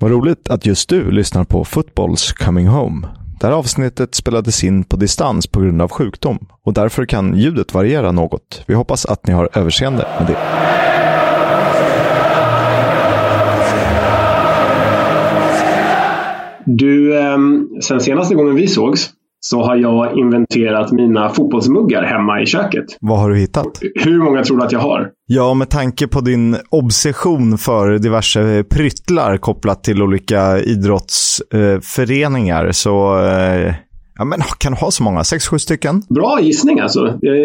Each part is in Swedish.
Vad roligt att just du lyssnar på Footballs Coming Home. Det här avsnittet spelades in på distans på grund av sjukdom och därför kan ljudet variera något. Vi hoppas att ni har överseende med det. Du, ehm, sen senaste gången vi sågs så har jag inventerat mina fotbollsmuggar hemma i köket. Vad har du hittat? Hur många tror du att jag har? Ja, med tanke på din obsession för diverse pryttlar kopplat till olika idrottsföreningar så eh, Ja, men kan ha så många? Sex, sju stycken? Bra gissning alltså. Jag,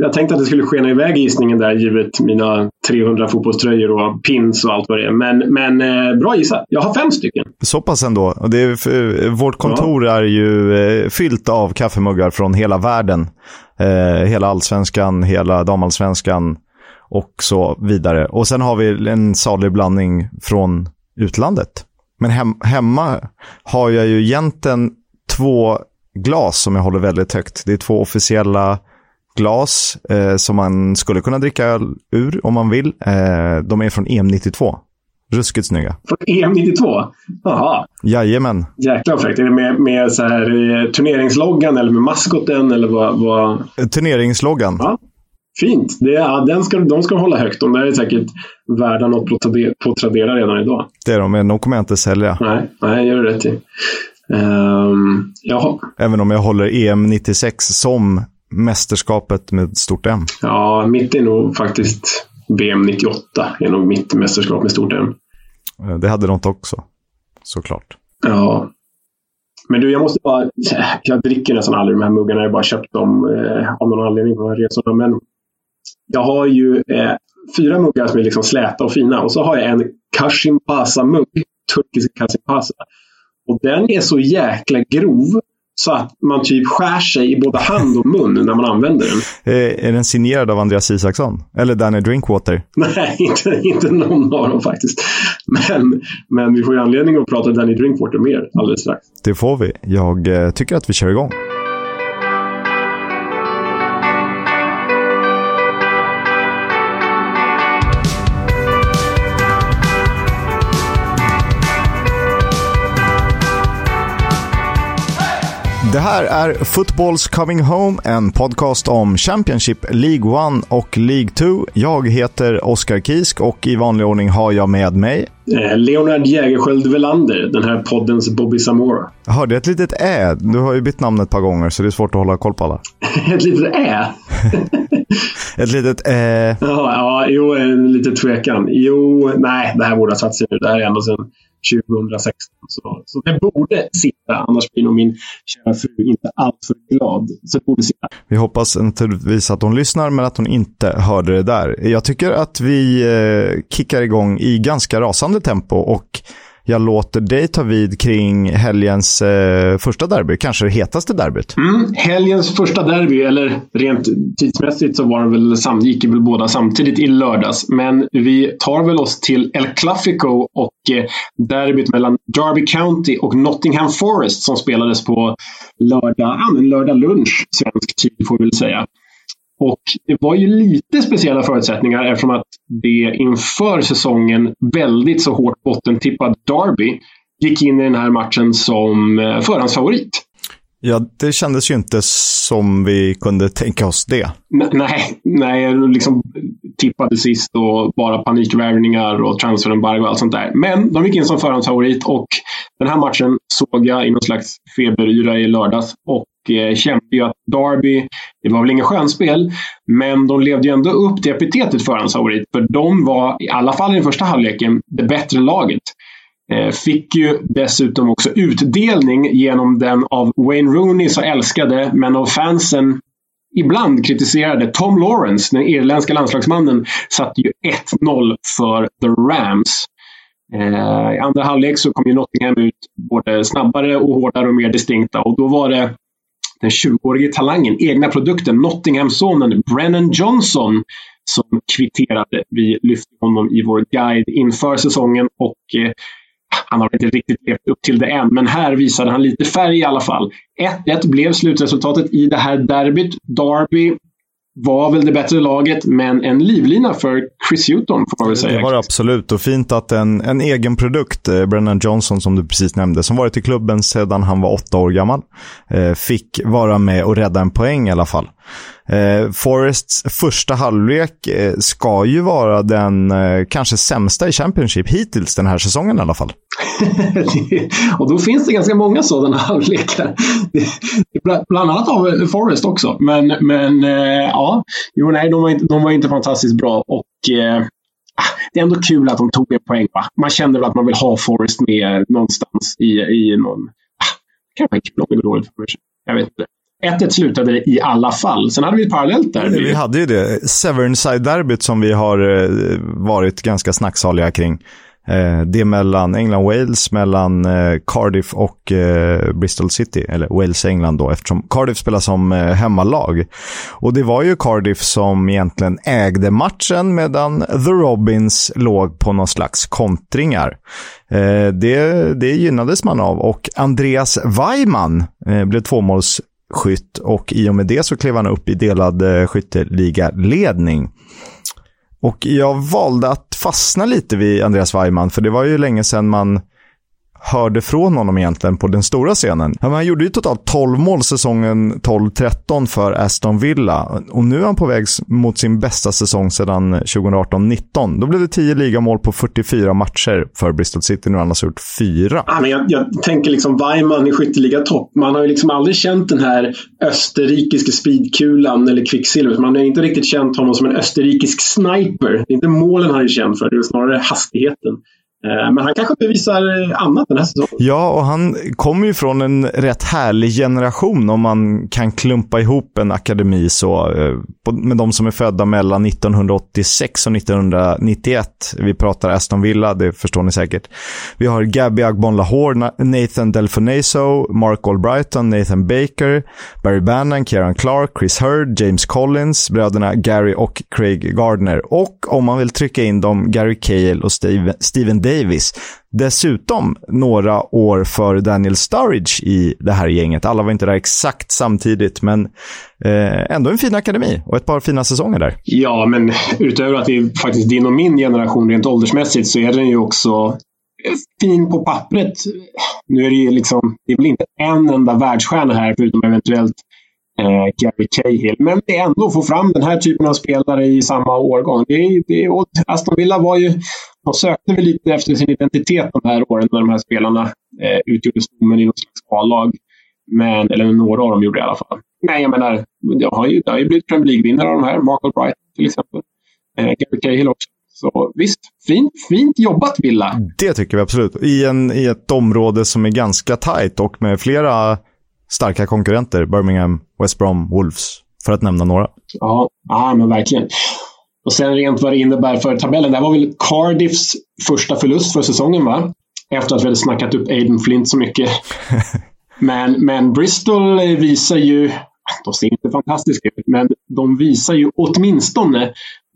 jag tänkte att det skulle skena iväg gissningen där givet mina 300 fotbollströjor och pins och allt vad det är. Men, men eh, bra gissat. Jag har fem stycken. Så pass ändå. Det är, vårt kontor ja. är ju eh, fyllt av kaffemuggar från hela världen. Eh, hela allsvenskan, hela damallsvenskan och så vidare. Och sen har vi en salig blandning från utlandet. Men hem, hemma har jag ju egentligen två glas som jag håller väldigt högt. Det är två officiella glas eh, som man skulle kunna dricka ur om man vill. Eh, de är från EM92. Ruskigt snygga. Från EM92? Jaha. Jajamän. Jäklar fräckt. Är det med, med så här, eh, turneringsloggan eller med maskoten? Eller vad, vad... Turneringsloggan. Ja. Fint. Det, ja, den ska, de ska hålla högt. De där är säkert värda något på Tradera redan idag. Det är de, men de kommer jag inte sälja. Nej, nej gör du rätt i. Um, jaha. Även om jag håller EM 96 som mästerskapet med stort M. Ja, mitt är nog faktiskt VM 98. är nog mitt mästerskap med stort M. Eh, det hade något också, såklart. Ja. Men du, jag måste bara... Jag dricker nästan aldrig de här muggarna. Jag har bara köpt dem eh, av någon anledning på resorna. Men jag har ju eh, fyra muggar som är liksom släta och fina. Och så har jag en Kashimpasa-mugg. Turkisk Kashimpasa. Och den är så jäkla grov så att man typ skär sig i både hand och mun när man använder den. Eh, är den signerad av Andreas Isaksson? Eller Danny Drinkwater? Nej, inte, inte någon av dem faktiskt. Men, men vi får ju anledning att prata Danny Drinkwater mer alldeles strax. Det får vi. Jag eh, tycker att vi kör igång. Det här är Footballs Coming Home, en podcast om Championship, League 1 och League 2. Jag heter Oskar Kisk och i vanlig ordning har jag med mig eh, Leonard Jägerskiöld Velander, den här poddens Bobby Samora. Jag hörde ett litet ä. Du har ju bytt namn ett par gånger så det är svårt att hålla koll på alla. ett litet ä? ett litet ä. Ja, ja, jo, en liten tvekan. Jo, nej, det här borde ha satt sig nu. Det här är ändå sen 2016. Så, så det borde sitta, annars blir nog min kära fru inte alltför glad. Så det borde sitta. Vi hoppas naturligtvis att hon lyssnar, men att hon inte hörde det där. Jag tycker att vi eh, kickar igång i ganska rasande tempo och jag låter dig ta vid kring helgens eh, första derby, kanske det hetaste derbyt. Mm, helgens första derby, eller rent tidsmässigt så var det väl, gick väl båda samtidigt i lördags. Men vi tar väl oss till El Clafico och eh, derbyt mellan Derby County och Nottingham Forest som spelades på lördag, ah, lördag lunch, svensk tid får vi väl säga. Och det var ju lite speciella förutsättningar eftersom att det inför säsongen väldigt så hårt bottentippad Derby gick in i den här matchen som eh, förhandsfavorit. Ja, det kändes ju inte som vi kunde tänka oss det. nej, nej liksom tippade sist och bara panikvärvningar och transferembargo och allt sånt där. Men de gick in som förhandsfavorit och den här matchen såg jag i någon slags feberyra i lördags. Och eh, kände ju att Derby, det var väl ingen skönspel, men de levde ju ändå upp till epitetet förhandsfavorit. För de var, i alla fall i den första halvleken, det bättre laget. Eh, fick ju dessutom också utdelning genom den av Wayne Rooney så älskade, men av fansen ibland kritiserade Tom Lawrence, den irländska landslagsmannen, satte ju 1-0 för The Rams. Eh, I andra halvlek så kom ju Nottingham ut både snabbare och hårdare och mer distinkta och då var det den 20-årige talangen, egna produkten, Nottinghamsonen Brennan Johnson som kvitterade. Vi lyfte honom i vår guide inför säsongen och eh, han har inte riktigt levt upp till det än, men här visade han lite färg i alla fall. 1-1 blev slutresultatet i det här derbyt. Derby var väl det bättre laget, men en livlina för Chris Hewton får man väl säga. Det var det absolut och fint att en, en egen produkt, eh, Brennan Johnson som du precis nämnde, som varit i klubben sedan han var åtta år gammal, eh, fick vara med och rädda en poäng i alla fall. Eh, Forests första halvlek eh, ska ju vara den eh, kanske sämsta i Championship hittills den här säsongen i alla fall. och då finns det ganska många sådana halvlekar. Bland annat av eh, Forest också. Men, men eh, ja, jo, nej, de var, inte, de var inte fantastiskt bra. Och eh, ah, det är ändå kul att de tog en poäng. Va? Man känner väl att man vill ha Forest med någonstans i, i någon... Ah, kanske inte. kan kul om det går dåligt för sig. Jag vet inte. 1-1 slutade det i alla fall. Sen hade vi ett parallellt derby. Vi hade ju det. Severnside-derbyt som vi har eh, varit ganska snacksaliga kring. Eh, det mellan England-Wales, mellan eh, Cardiff och Bristol City. Eller Wales-England då, eftersom Cardiff spelar som hemmalag. Och det var ju Cardiff som egentligen ägde matchen medan The Robins låg på någon slags kontringar. Det, det gynnades man av och Andreas Weimann blev tvåmåls skytt och i och med det så klev han upp i delad eh, skytteligaledning. Och jag valde att fastna lite vid Andreas Weimann, för det var ju länge sedan man hörde från honom egentligen på den stora scenen. Han gjorde ju totalt 12 mål säsongen 12-13 för Aston Villa och nu är han på väg mot sin bästa säsong sedan 2018-19. Då blev det 10 ligamål på 44 matcher för Bristol City. Nu har han alltså gjort 4. Ja, men jag, jag tänker liksom Weimann i skytteliga-topp. Man har ju liksom aldrig känt den här österrikiska speedkulan eller kvicksilvret. Man har inte riktigt känt honom som en österrikisk sniper. Det är inte målen han är känd för, det är snarare hastigheten. Eh, men han kanske bevisar eh, annat den här säsongen. Ja, och han kommer ju från en rätt härlig generation om man kan klumpa ihop en akademi så. Eh, med de som är födda mellan 1986 och 1991. Vi pratar Aston Villa, det förstår ni säkert. Vi har Gabby Agbon-Lahore, Nathan Delfonaso, Mark Albrighton, Nathan Baker, Barry Bannon, Kieran Clark, Chris Hurd, James Collins, bröderna Gary och Craig Gardner. Och om man vill trycka in dem, Gary Cale och Steve, Steven Davis Davis. Dessutom några år för Daniel Sturridge i det här gänget. Alla var inte där exakt samtidigt, men eh, ändå en fin akademi och ett par fina säsonger där. Ja, men utöver att det är faktiskt din och min generation rent åldersmässigt så är den ju också eh, fin på pappret. Nu är det ju liksom, det är väl inte en enda världsstjärna här förutom eventuellt eh, Gary Cahill. Men det är ändå att få fram den här typen av spelare i samma årgång. Det, det, Aston Villa var ju de sökte väl lite efter sin identitet de här åren när de här spelarna eh, utgjorde stommen i något slags A-lag. Men, eller några av dem gjorde det i alla fall. Men jag menar, det har ju, det har ju blivit Premier League-vinnare av de här. Michael Bright till exempel. Eh, Gary Cahill också. Så visst, fint, fint jobbat Villa. Det tycker vi absolut. I, en, I ett område som är ganska tajt och med flera starka konkurrenter. Birmingham, West Brom, Wolves. För att nämna några. Ja, ja men verkligen. Och sen rent vad det innebär för tabellen. Det här var väl Cardiffs första förlust för säsongen, va? Efter att vi hade snackat upp Aiden Flint så mycket. men, men Bristol visar ju, de ser inte fantastiska ut, men de visar ju åtminstone,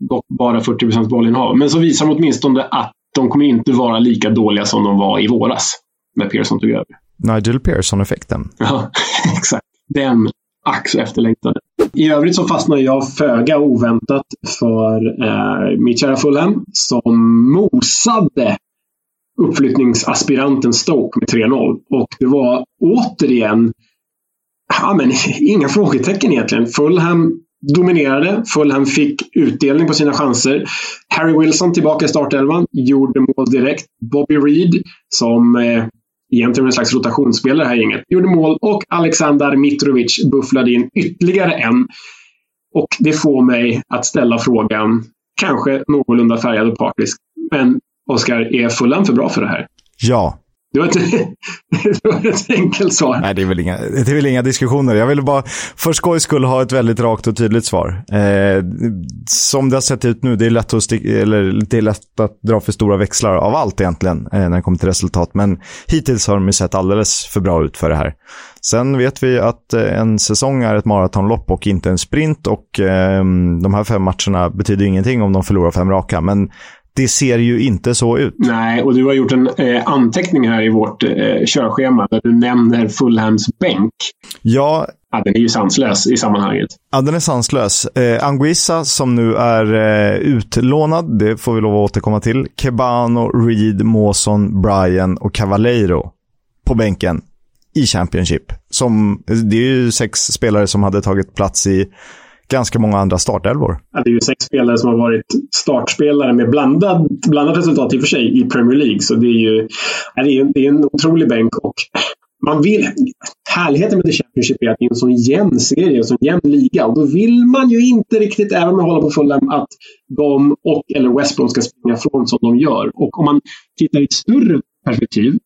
dock bara 40% bollinnehav, men så visar de åtminstone att de kommer inte vara lika dåliga som de var i våras när Pearson tog över. Nigel Pearson-effekten. Ja, exakt. Den ack så efterlängtade. I övrigt så fastnade jag föga oväntat för eh, mitt kära Fulham som mosade uppflyttningsaspiranten Stoke med 3-0. Och det var återigen ja, men, inga frågetecken egentligen. Fulham dominerade. Fulham fick utdelning på sina chanser. Harry Wilson tillbaka i startelvan, gjorde mål direkt. Bobby Reed, som eh, egentligen en slags rotationsspelare här gänget, gjorde mål och Aleksandar Mitrovic bufflade in ytterligare en. Och det får mig att ställa frågan, kanske någorlunda färgad och partisk, men Oskar, är Fulham för bra för det här? Ja. Det var, ett, det var ett enkelt svar. Nej, det är, väl inga, det är väl inga diskussioner. Jag ville bara för skojs skull ha ett väldigt rakt och tydligt svar. Eh, som det har sett ut nu, det är, lätt att stick, eller, det är lätt att dra för stora växlar av allt egentligen eh, när det kommer till resultat. Men hittills har de ju sett alldeles för bra ut för det här. Sen vet vi att eh, en säsong är ett maratonlopp och inte en sprint och eh, de här fem matcherna betyder ingenting om de förlorar fem raka. Men det ser ju inte så ut. Nej, och du har gjort en eh, anteckning här i vårt eh, körschema där du nämner Fulhams bänk. Ja. ja. Den är ju sanslös i sammanhanget. Ja, den är sanslös. Eh, Anguissa som nu är eh, utlånad, det får vi lov att återkomma till. Kebano, Reed, Mawson, Bryan och Cavaleiro på bänken i Championship. Som, det är ju sex spelare som hade tagit plats i ganska många andra startelvor. Ja, det är ju sex spelare som har varit startspelare med blandad, blandat resultat i och för sig i Premier League. Så det är ju ja, det är, det är en otrolig bänk. Och man vill, härligheten med The Championship är att det är en sån jämn serie, en sån jämn liga. Och då vill man ju inte riktigt, även om man håller på Fulham, att de och eller West Brom ska springa från som de gör. Och om man tittar i ett större perspektiv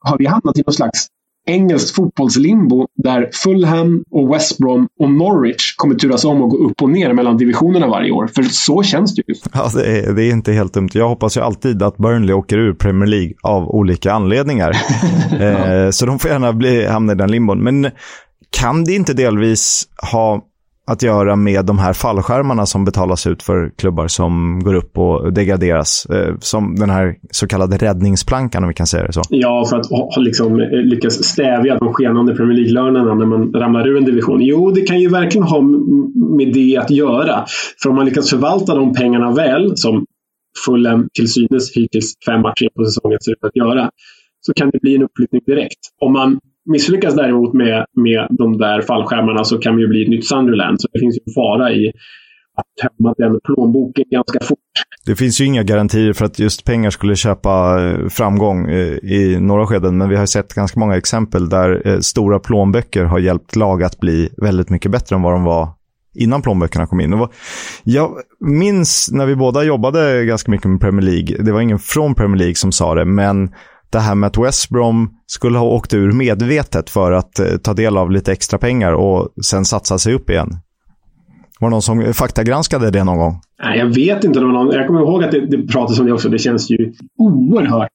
har vi hamnat i någon slags engelskt fotbollslimbo där Fulham och West Brom och Norwich kommer turas om och gå upp och ner mellan divisionerna varje år. För så känns det ju. Ja, det är, det är inte helt dumt. Jag hoppas ju alltid att Burnley åker ur Premier League av olika anledningar. ja. eh, så de får gärna bli, hamna i den limbon. Men kan det inte delvis ha att göra med de här fallskärmarna som betalas ut för klubbar som går upp och degraderas. Eh, som den här så kallade räddningsplankan om vi kan säga det så. Ja, för att liksom eh, lyckas stävja de skenande Premier League-lönerna när man ramlar ur en division. Jo, det kan ju verkligen ha med det att göra. För om man lyckas förvalta de pengarna väl, som Fulham till synes hittills fem matcher på säsongen ser ut att göra, så kan det bli en uppflyttning direkt. Om man Misslyckas däremot med, med de där fallskärmarna så kan vi ju bli ett nytt Sunderland. Så det finns ju en fara i att tömma den plånboken ganska fort. Det finns ju inga garantier för att just pengar skulle köpa eh, framgång eh, i några skeden, men vi har sett ganska många exempel där eh, stora plånböcker har hjälpt lag att bli väldigt mycket bättre än vad de var innan plånböckerna kom in. Jag minns när vi båda jobbade ganska mycket med Premier League, det var ingen från Premier League som sa det, men det här med att West Brom skulle ha åkt ur medvetet för att eh, ta del av lite extra pengar och sen satsa sig upp igen. Var det någon som faktagranskade det någon gång? Nej, jag vet inte. Om någon, jag kommer ihåg att det, det pratades om det också. Det känns ju oerhört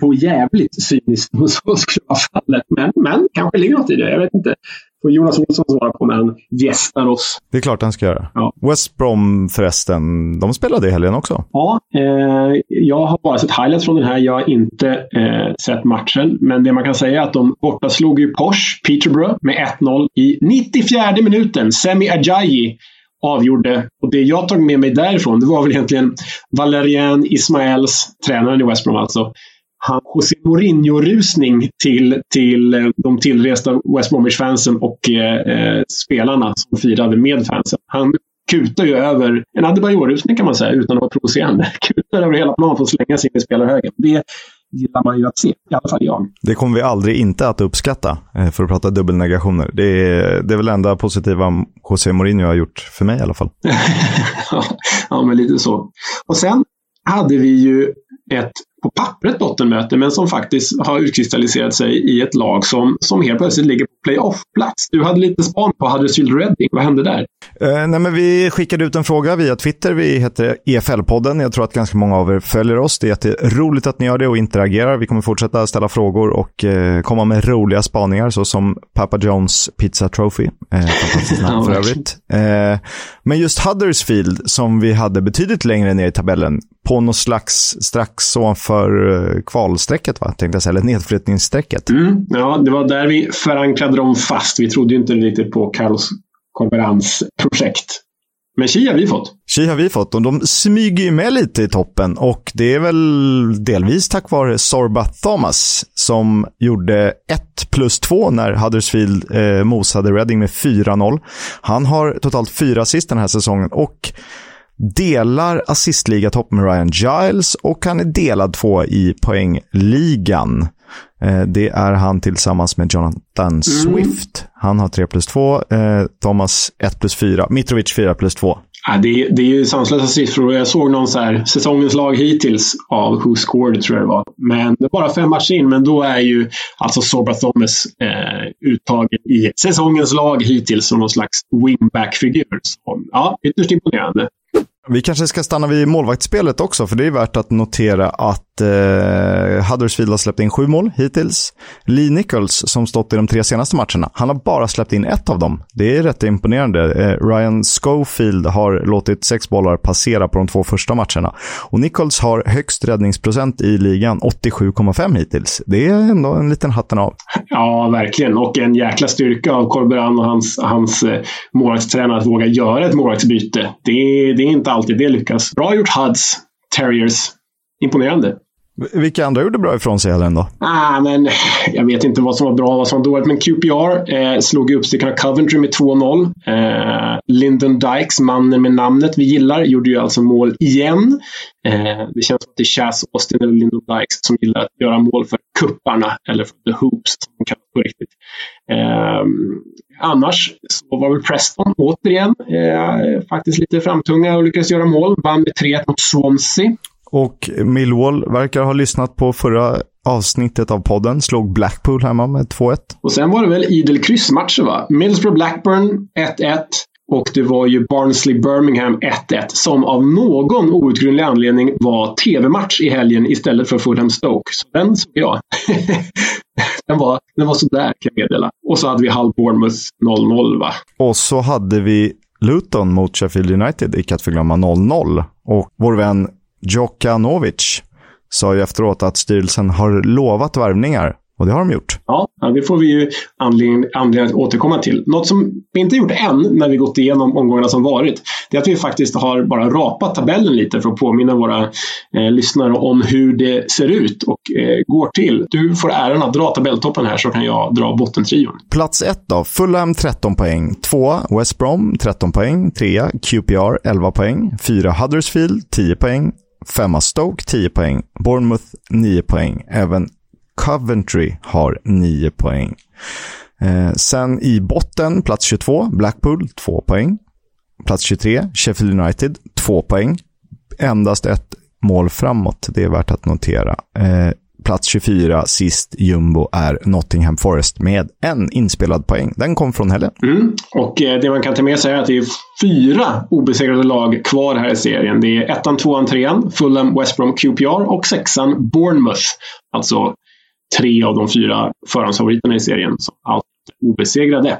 på jävligt cyniskt om så skulle vara fallet. Men, men kanske ligger något i det. Jag vet inte får Jonas Olsson svara på när han gästar oss. Det är klart han ska göra. Ja. West Brom förresten, de spelade i helgen också. Ja, eh, jag har bara sett highlights från den här. Jag har inte eh, sett matchen. Men det man kan säga är att de borta slog ju Porsche, Peterborough, med 1-0 i 94 minuten. Semi Ajayi avgjorde. Och det jag tog med mig därifrån, det var väl egentligen Valerian Ismaels, tränaren i West Brom alltså, han José Mourinho-rusning till, till eh, de tillresta West Bromwich-fansen och eh, spelarna som firade med fansen. Han kutar ju över, en Adebayor-rusning kan man säga utan att vara provocerande. Kutar över hela planen för att slänga sig in i spelarhögen. Det gillar man ju att se, i alla fall jag. Det kommer vi aldrig inte att uppskatta, eh, för att prata dubbelnegationer. Det är, det är väl enda positiva José Mourinho har gjort, för mig i alla fall. ja, men lite så. Och sen hade vi ju ett på pappret bottenmöte men som faktiskt har utkristalliserat sig i ett lag som, som helt plötsligt ligger playoff-plats. Du hade lite span på Huddersfield Reading. Vad hände där? Uh, nej, men vi skickade ut en fråga via Twitter. Vi heter EFL-podden. Jag tror att ganska många av er följer oss. Det är jätteroligt att ni gör det och interagerar. Vi kommer fortsätta ställa frågor och uh, komma med roliga spaningar så som Papa Jones Pizza Trophy. Fantastiskt namn för övrigt. Uh, men just Huddersfield som vi hade betydligt längre ner i tabellen på något slags strax ovanför kvalstrecket, va? tänkte jag säga, eller nedflyttningsstrecket. Mm, ja, det var där vi förankrade dem fast. Vi trodde ju inte riktigt på Carlos konferensprojekt. Men Chi har vi fått. Chi har vi fått och de smyger ju med lite i toppen och det är väl delvis tack vare Sorba Thomas som gjorde 1 plus 2 när Huddersfield eh, mosade Reading med 4-0. Han har totalt fyra assist den här säsongen och delar assistligatopp med Ryan Giles och han är delad två i poängligan. Eh, det är han tillsammans med Jonathan mm. Swift. Han har 3 plus 2. Eh, Thomas 1 plus 4. Mitrovic 4 plus 2. Ja, det, är, det är ju sanslösa siffror. Jag såg någon så här, säsongens lag hittills av Who Scored tror jag det var. Men det är bara fem matcher in, men då är ju alltså Sorba Thomas eh, uttagen i säsongens lag hittills som någon slags wingback-figur. Ja, ytterst imponerande. Vi kanske ska stanna vid målvaktsspelet också, för det är värt att notera att eh, Huddersfield har släppt in sju mål hittills. Lee Nichols, som stått i de tre senaste matcherna, han har bara släppt in ett av dem. Det är rätt imponerande. Eh, Ryan Schofield har låtit sex bollar passera på de två första matcherna. Och Nichols har högst räddningsprocent i ligan, 87,5 hittills. Det är ändå en liten hatten av. Ja, verkligen. Och en jäkla styrka av Corberan och hans, hans eh, målvaktstränare att våga göra ett målvaktsbyte. Det, det är inte alltid det lyckas. Bra gjort Huds, Terriers. Imponerande. Vilka andra gjorde bra ifrån sig helgen då? Ah, men, jag vet inte vad som var bra och vad som var dåligt, men QPR eh, slog uppstickarna Coventry med 2-0. Eh, Lyndon Dykes, mannen med namnet vi gillar, gjorde ju alltså mål igen. Eh, det känns som att det är Chas Austin eller Lyndon Dykes som gillar att göra mål för kupparna, eller för the hoops som de kallas på riktigt. Eh, annars så var väl Preston återigen eh, faktiskt lite framtunga och lyckades göra mål. Vann med 3-1 mot Swansea. Och Millwall verkar ha lyssnat på förra avsnittet av podden. Slog Blackpool hemma med 2-1. Och sen var det väl idel kryssmatcher va? Middlesbrough Blackburn 1-1. Och det var ju Barnsley-Birmingham 1-1 som av någon outgrundlig anledning var tv-match i helgen istället för Fulham-Stoke. Så den såg jag. den, var, den var sådär kan jag meddela. Och så hade vi Hull Bournemouth 0-0 va? Och så hade vi Luton mot Sheffield United, icke att förglömma 0-0. Och vår vän Djokanovic sa ju efteråt att styrelsen har lovat värvningar. Och det har de gjort. Ja, det får vi ju anledning, anledning att återkomma till. Något som vi inte gjort än när vi gått igenom omgångarna som varit, det är att vi faktiskt har bara rapat tabellen lite för att påminna våra eh, lyssnare om hur det ser ut och eh, går till. Du får äran att dra tabelltoppen här så kan jag dra bottentrion. Plats 1 då, Fulham 13 poäng. 2 West Brom 13 poäng. 3 QPR 11 poäng. 4 Huddersfield 10 poäng. 5 Stoke 10 poäng. Bournemouth 9 poäng. Även Coventry har 9 poäng. Eh, sen i botten, plats 22, Blackpool 2 poäng. Plats 23, Sheffield United 2 poäng. Endast ett mål framåt, det är värt att notera. Eh, plats 24, sist jumbo, är Nottingham Forest med en inspelad poäng. Den kom från helgen. Mm. Och eh, det man kan ta med sig är att det är fyra obesegrade lag kvar här i serien. Det är ettan, tvåan, trean, Fulham, West Brom, QPR och sexan, Bournemouth. Alltså tre av de fyra förhandsfavoriterna i serien som allt obesegrade.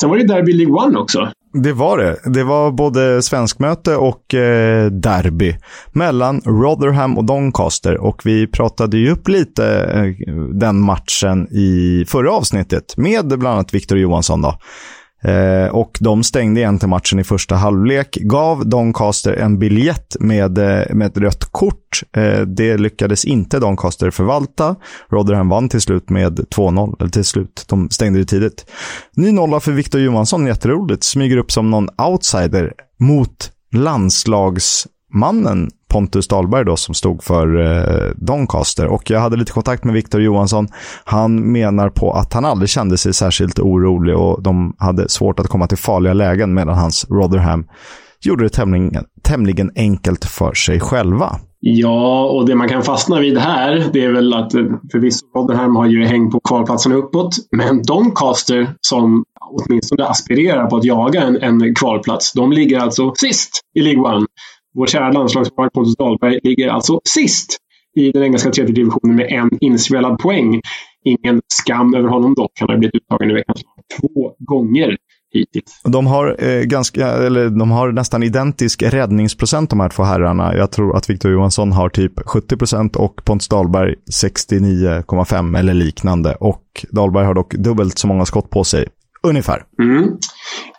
Sen var det Derby League One också. Det var det. Det var både svenskmöte och eh, derby mellan Rotherham och Doncaster. Och vi pratade ju upp lite eh, den matchen i förra avsnittet med bland annat Victor Johansson. Då. Eh, och de stängde egentligen matchen i första halvlek. Gav Doncaster en biljett med, eh, med ett rött kort. Eh, det lyckades inte Doncaster förvalta. Rotherham vann till slut med 2-0. Eller till slut, de stängde det tidigt. Ny nolla för Victor Johansson, jätteroligt. Smyger upp som någon outsider mot landslagsmannen Pontus Dahlberg då, som stod för eh, Doncaster. Och jag hade lite kontakt med Viktor Johansson. Han menar på att han aldrig kände sig särskilt orolig och de hade svårt att komma till farliga lägen medan hans Rotherham gjorde det tämligen, tämligen enkelt för sig själva. Ja, och det man kan fastna vid här, det är väl att eh, förvisso Rotherham har ju häng på kvalplatserna uppåt, men Doncaster som åtminstone aspirerar på att jaga en, en kvalplats, de ligger alltså sist i League One. Vår kära landslagsback Pontus Dahlberg ligger alltså sist i den engelska tredje divisionen med en inspelad poäng. Ingen skam över honom dock. Han har blivit uttagen i veckan två gånger hittills. De har, eh, ganska, eller de har nästan identisk räddningsprocent de här två herrarna. Jag tror att Victor Johansson har typ 70 procent och Pontus Dahlberg 69,5 eller liknande. Och Dahlberg har dock dubbelt så många skott på sig. Ungefär. Mm.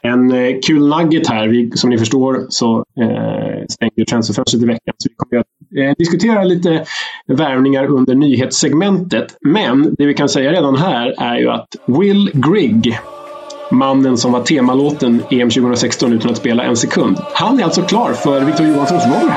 En eh, kul nugget här. Vi, som ni förstår så eh, stänger transferfönstret i veckan. Så vi kommer att eh, diskutera lite värvningar under nyhetssegmentet. Men det vi kan säga redan här är ju att Will Grigg mannen som var temalåten EM 2016 utan att spela en sekund. Han är alltså klar för Victor Johanssons roll.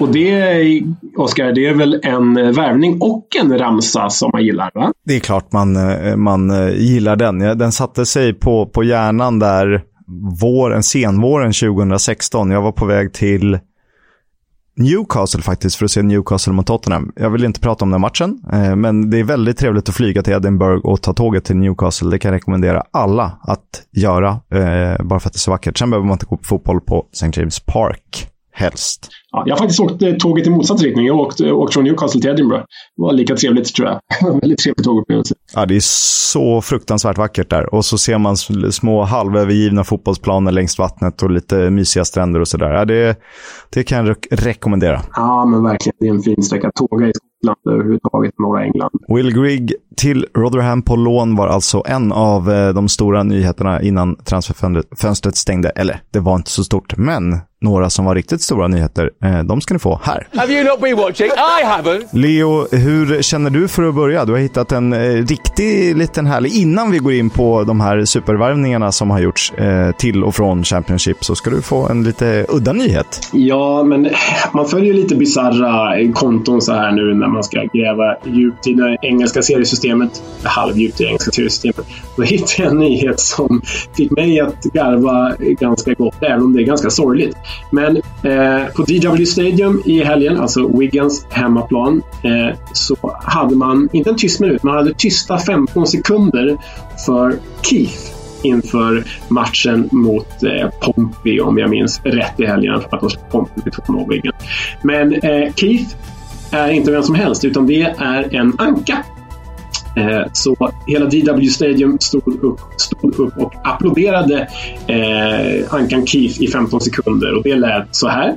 Och det, Oskar, det är väl en eh, värvning och en ramsa som man gillar, va? Det är klart man, eh, man eh, gillar den. Den satte sig på, på hjärnan där våren, senvåren 2016. Jag var på väg till Newcastle faktiskt för att se Newcastle mot Tottenham. Jag vill inte prata om den matchen, men det är väldigt trevligt att flyga till Edinburgh och ta tåget till Newcastle. Det kan jag rekommendera alla att göra, bara för att det är så vackert. Sen behöver man inte gå på fotboll på St. James Park helst. Ja, jag har faktiskt åkt eh, tåget i motsatt riktning. Jag har åkt, eh, åkt från Newcastle till Edinburgh. Det var lika trevligt tror jag. väldigt trevlig tågupplevelse. Ja, det är så fruktansvärt vackert där. Och så ser man små halvövergivna fotbollsplaner längs vattnet och lite mysiga stränder och sådär. Ja, det, det kan jag rekommendera. Ja, men verkligen. Det är en fin sträcka. Tåga i Skottland överhuvudtaget, norra England. Will Grigg till Rotherham på lån var alltså en av eh, de stora nyheterna innan transferfönstret stängde. Eller, det var inte så stort, men några som var riktigt stora nyheter, eh, de ska ni få här. Have you not been watching? I haven't! Leo, hur känner du för att börja? Du har hittat en eh, riktig liten härlig... Innan vi går in på de här supervärvningarna som har gjorts till och från Championship så ska du få en lite udda nyhet. Ja, men man följer lite bisarra konton så här nu när man ska gräva djupt i det engelska seriesystemet. Halvdjupt i halvdjupt engelska seriesystemet. Då hittade jag en nyhet som fick mig att garva ganska gott, även om det är ganska sorgligt. Men eh, på DW Stadium i helgen, alltså Wiggins hemmaplan, eh, så hade man, inte en tyst minut, man hade tysta 15 sekunder för Keith inför matchen mot eh, Pompey, om jag minns rätt i helgen. För att Pompey till 2 Wiggins. Men eh, Keith är inte vem som helst, utan det är en anka Eh, så hela DW Stadium stod upp, stod upp och applåderade eh, Ankan Keith i 15 sekunder och det lät så här.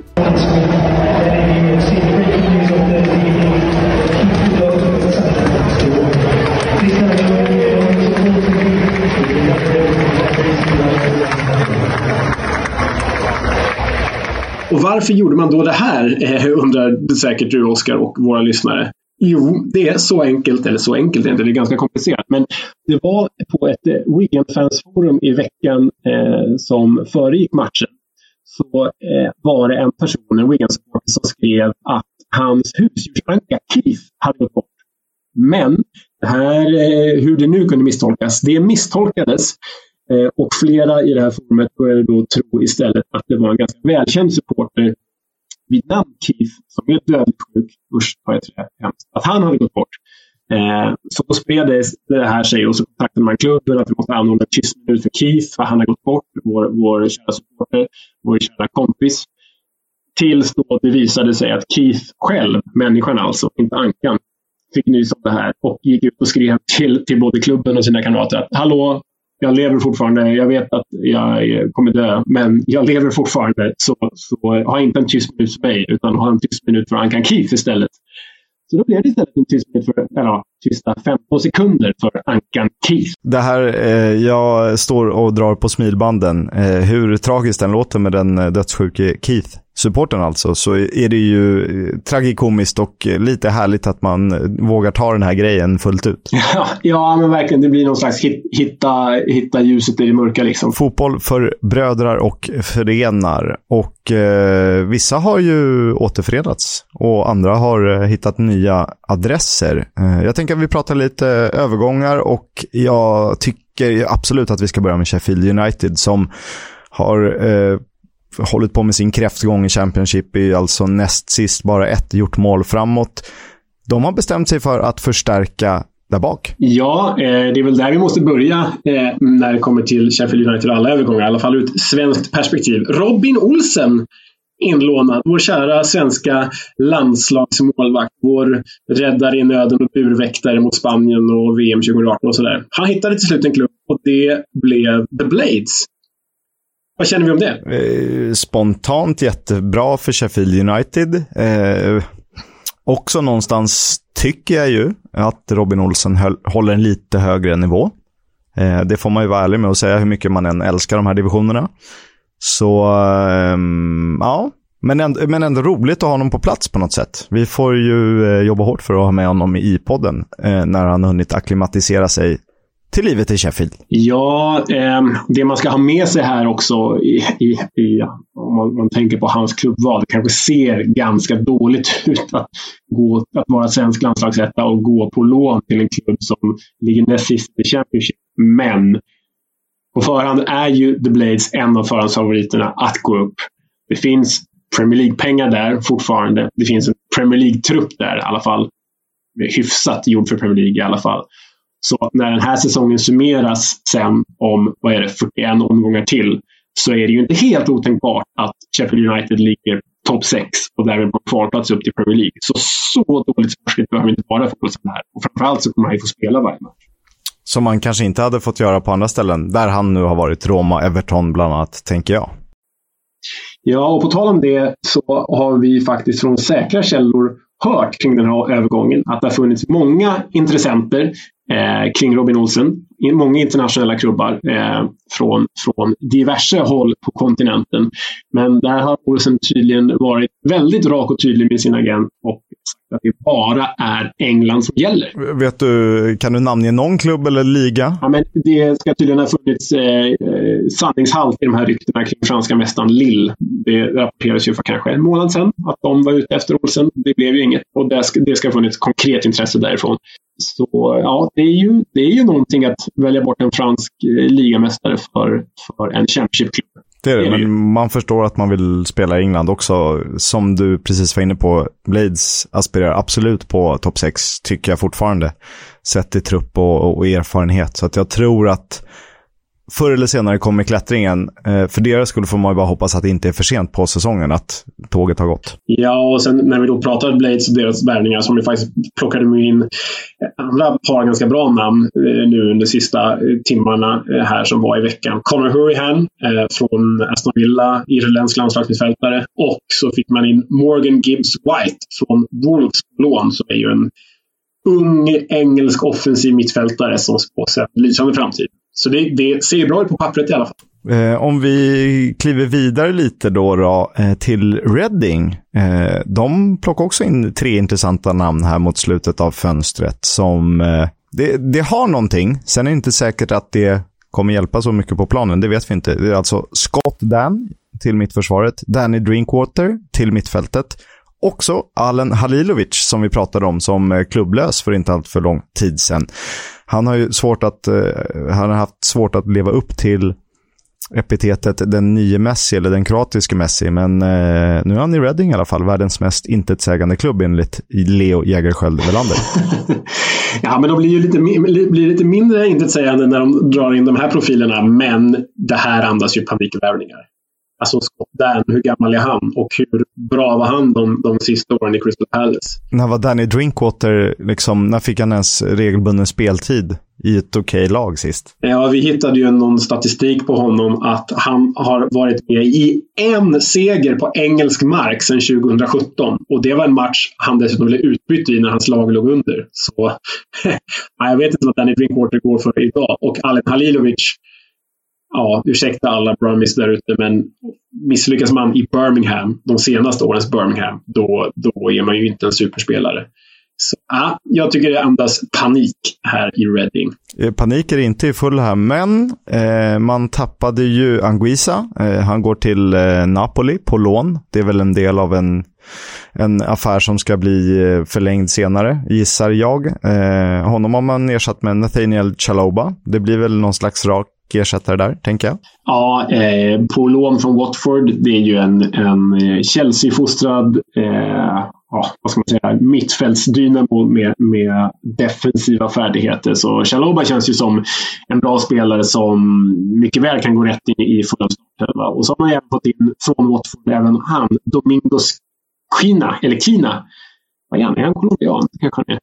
Och varför gjorde man då det här, eh, undrar säkert du Oskar och våra lyssnare. Jo, det är så enkelt, eller så enkelt inte, det är ganska komplicerat. Men det var på ett eh, Wigan-fansforum i veckan eh, som föregick matchen. Så eh, var det en person, en wigan som skrev att hans husdjursanka Keith hade gått bort. Men det här, eh, hur det nu kunde misstolkas, det misstolkades. Eh, och flera i det här forumet började då tro istället att det var en ganska välkänd supporter vid namn Keith, som är dödligt sjuk, usch vad jag tror hemskt, att han hade gått bort. Eh, så då spred det här sig och så kontaktade man klubben att vi måste anordna ett tystnad för Keith, för han har gått bort, vår, vår kära supporter, vår kära kompis. Tills då det visade sig att Keith själv, människan alltså, inte Ankan, fick nys om det här och gick ut och skrev till, till både klubben och sina kamrater att Hallå, jag lever fortfarande. Jag vet att jag kommer dö, men jag lever fortfarande. Så, så ha inte en tyst minut för mig, utan ha en tyst minut för Ankan Keith istället. Så då blev det istället en tyst minut för, eller tysta 15 sekunder för Ankan Keith. Det här, eh, jag står och drar på smilbanden. Eh, hur tragiskt den låter med den eh, dödssjuke Keith supporten alltså, så är det ju eh, tragikomiskt och lite härligt att man vågar ta den här grejen fullt ut. Ja, ja men verkligen. Det blir någon slags hit, hitta, hitta ljuset i det mörka liksom. Fotboll för brödrar och förenar. Och eh, vissa har ju återförenats och andra har hittat nya adresser. Eh, jag tänker att vi pratar lite övergångar och jag tycker absolut att vi ska börja med Sheffield United som har eh, hållit på med sin kräftgång i Championship är alltså näst sist bara ett gjort mål framåt. De har bestämt sig för att förstärka där bak. Ja, eh, det är väl där vi måste börja eh, när det kommer till Sheffield United och alla övergångar. I alla fall ur ett svenskt perspektiv. Robin Olsen inlånad. Vår kära svenska landslagsmålvakt. Vår räddare i nöden och burväktare mot Spanien och VM 2018 och sådär. Han hittade till slut en klubb och det blev The Blades. Vad känner vi om det? Eh, spontant jättebra för Sheffield United. Eh, också någonstans tycker jag ju att Robin Olsen höll, håller en lite högre nivå. Eh, det får man ju vara ärlig med och säga hur mycket man än älskar de här divisionerna. Så, eh, ja. Men ändå, men ändå roligt att ha honom på plats på något sätt. Vi får ju eh, jobba hårt för att ha med honom i podden eh, när han hunnit akklimatisera sig till livet i Sheffield? Ja, eh, det man ska ha med sig här också, i, i, i, om man, man, tänker på hans klubbval, det kanske ser ganska dåligt ut att, gå, att vara svensk landslagsetta och gå på lån till en klubb som ligger näst sist i Championship. Men på förhand är ju The Blades en av förhandsfavoriterna att gå upp. Det finns Premier League-pengar där fortfarande. Det finns en Premier League-trupp där i alla fall. Hyfsat gjord för Premier League i alla fall. Så när den här säsongen summeras sen om vad är det, 41 omgångar till så är det ju inte helt otänkbart att Sheffield United ligger topp 6 och därmed på kvalplats upp till Premier League. Så så dåligt sparskigt behöver inte vara för det här. Och framförallt så kommer han ju få spela varje match. Som man kanske inte hade fått göra på andra ställen, där han nu har varit. Roma, Everton bland annat, tänker jag. Ja, och på tal om det så har vi faktiskt från säkra källor hört kring den här övergången att det har funnits många intressenter eh, kring Robin Olsen. Många internationella klubbar eh, från, från diverse håll på kontinenten. Men där har Olsen tydligen varit väldigt rak och tydlig med sin agent och sagt att det bara är England som gäller. Vet du, kan du namnge någon klubb eller liga? Ja, men det ska tydligen ha funnits eh, eh sanningshalt i de här ryktena kring franska mästaren Lille. Det rapporterades ju för kanske en månad sedan att de var ute efter Olsen. Det blev ju inget och det ska, det ska ha funnits konkret intresse därifrån. Så ja, det är, ju, det är ju någonting att välja bort en fransk eh, ligamästare för, för en Championship-klubb. Det är det, men man förstår att man vill spela i England också. Som du precis var inne på, Blades aspirerar absolut på topp 6, tycker jag fortfarande. Sett i trupp och, och erfarenhet. Så att jag tror att förr eller senare kommer klättringen. Eh, för deras skull får man bara hoppas att det inte är för sent på säsongen, att tåget har gått. Ja, och sen när vi då pratar Blades och deras värvningar som vi faktiskt plockade in eh, andra har ganska bra namn eh, nu under sista eh, timmarna eh, här som var i veckan. Conor Hurrihan eh, från Aston Villa, irländsk landslagsmittfältare. Och så fick man in Morgan Gibbs White från Wolves lån, som är ju en ung engelsk offensiv mittfältare som spås en lysande framtid. Så det, det ser bra ut på pappret i alla fall. Eh, om vi kliver vidare lite då, då eh, till Reading. Eh, de plockar också in tre intressanta namn här mot slutet av fönstret som eh, det, det, har någonting. Sen är det inte säkert att det kommer hjälpa så mycket på planen. Det vet vi inte. Det är alltså Scott Dan till mittförsvaret, Danny Drinkwater till mittfältet. Också Alen Halilovic som vi pratade om som eh, klubblös för inte allt för lång tid sedan han har ju svårt att, uh, han har haft svårt att leva upp till epitetet den nye Messi eller den kroatiske Messi. Men uh, nu är han i Reading i alla fall, världens mest intetsägande klubb enligt Leo Jägerskiöld Welander. ja, men de blir ju lite, blir lite mindre intetsägande när de drar in de här profilerna. Men det här andas ju panikvärvningar. Alltså Scott Dan, hur gammal är han och hur bra var han de, de sista åren i Crystal Palace? När var Danny Drinkwater, liksom, när fick han ens regelbunden speltid i ett okej okay lag sist? Ja, vi hittade ju någon statistik på honom att han har varit med i en seger på engelsk mark sedan 2017. Och det var en match han dessutom blev utbytt i när hans lag låg under. Så jag vet inte vad Danny Drinkwater går för idag. Och Alen Halilovic ja, ursäkta alla Brummies där ute, men misslyckas man i Birmingham, de senaste årens Birmingham, då, då är man ju inte en superspelare. Så, ja, jag tycker det andas panik här i Reading. Eh, panik är inte i full här, men eh, man tappade ju Anguissa. Eh, han går till eh, Napoli på lån. Det är väl en del av en, en affär som ska bli eh, förlängd senare, gissar jag. Eh, honom har man ersatt med Nathaniel Chaloba. Det blir väl någon slags rak ersättare där, tänker jag. Ja, eh, på lån från Watford. Det är ju en, en eh, Chelsea-fostrad eh, ja, vad ska man säga, mittfältsdynamo med, med defensiva färdigheter. Så Chaloba känns ju som en bra spelare som mycket väl kan gå rätt in i Fulhams Och så har man även fått in från Watford även han, Domingos Kina, eller Kina. Vad är han? Är han colombian? Kanske han är.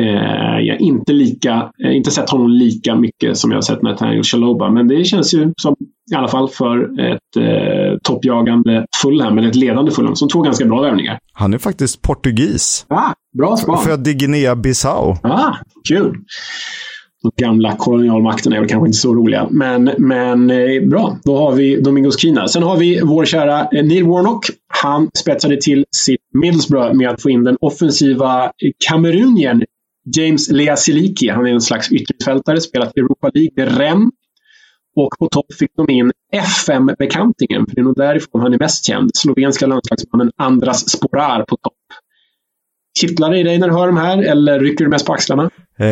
Eh, jag har inte, lika, eh, inte sett honom lika mycket som jag har sett Nathaniel Chaloba. Men det känns ju som, i alla fall för ett eh, toppjagande Fulham, eller ett ledande Fulham, som två ganska bra värvningar. Han är faktiskt portugis. Ah, bra span. Född i Guinea-Bissau. Ah, kul. De gamla kolonialmakterna är väl kanske inte så roliga. Men, men eh, bra, då har vi Domingos Kina. Sen har vi vår kära eh, Neil Warnock. Han spetsade till sitt Middlesbrough med att få in den offensiva kamerunien James Lea Siliki, han är en slags ytterfältare, spelat i Europa League REM. Rennes. Och på topp fick de in FM-bekantingen, för det är nog därifrån han är mest känd. Slovenska landslagsmannen Andras Sporar på topp. Kittlar det i dig när du hör de här eller rycker du mest på axlarna? Eh,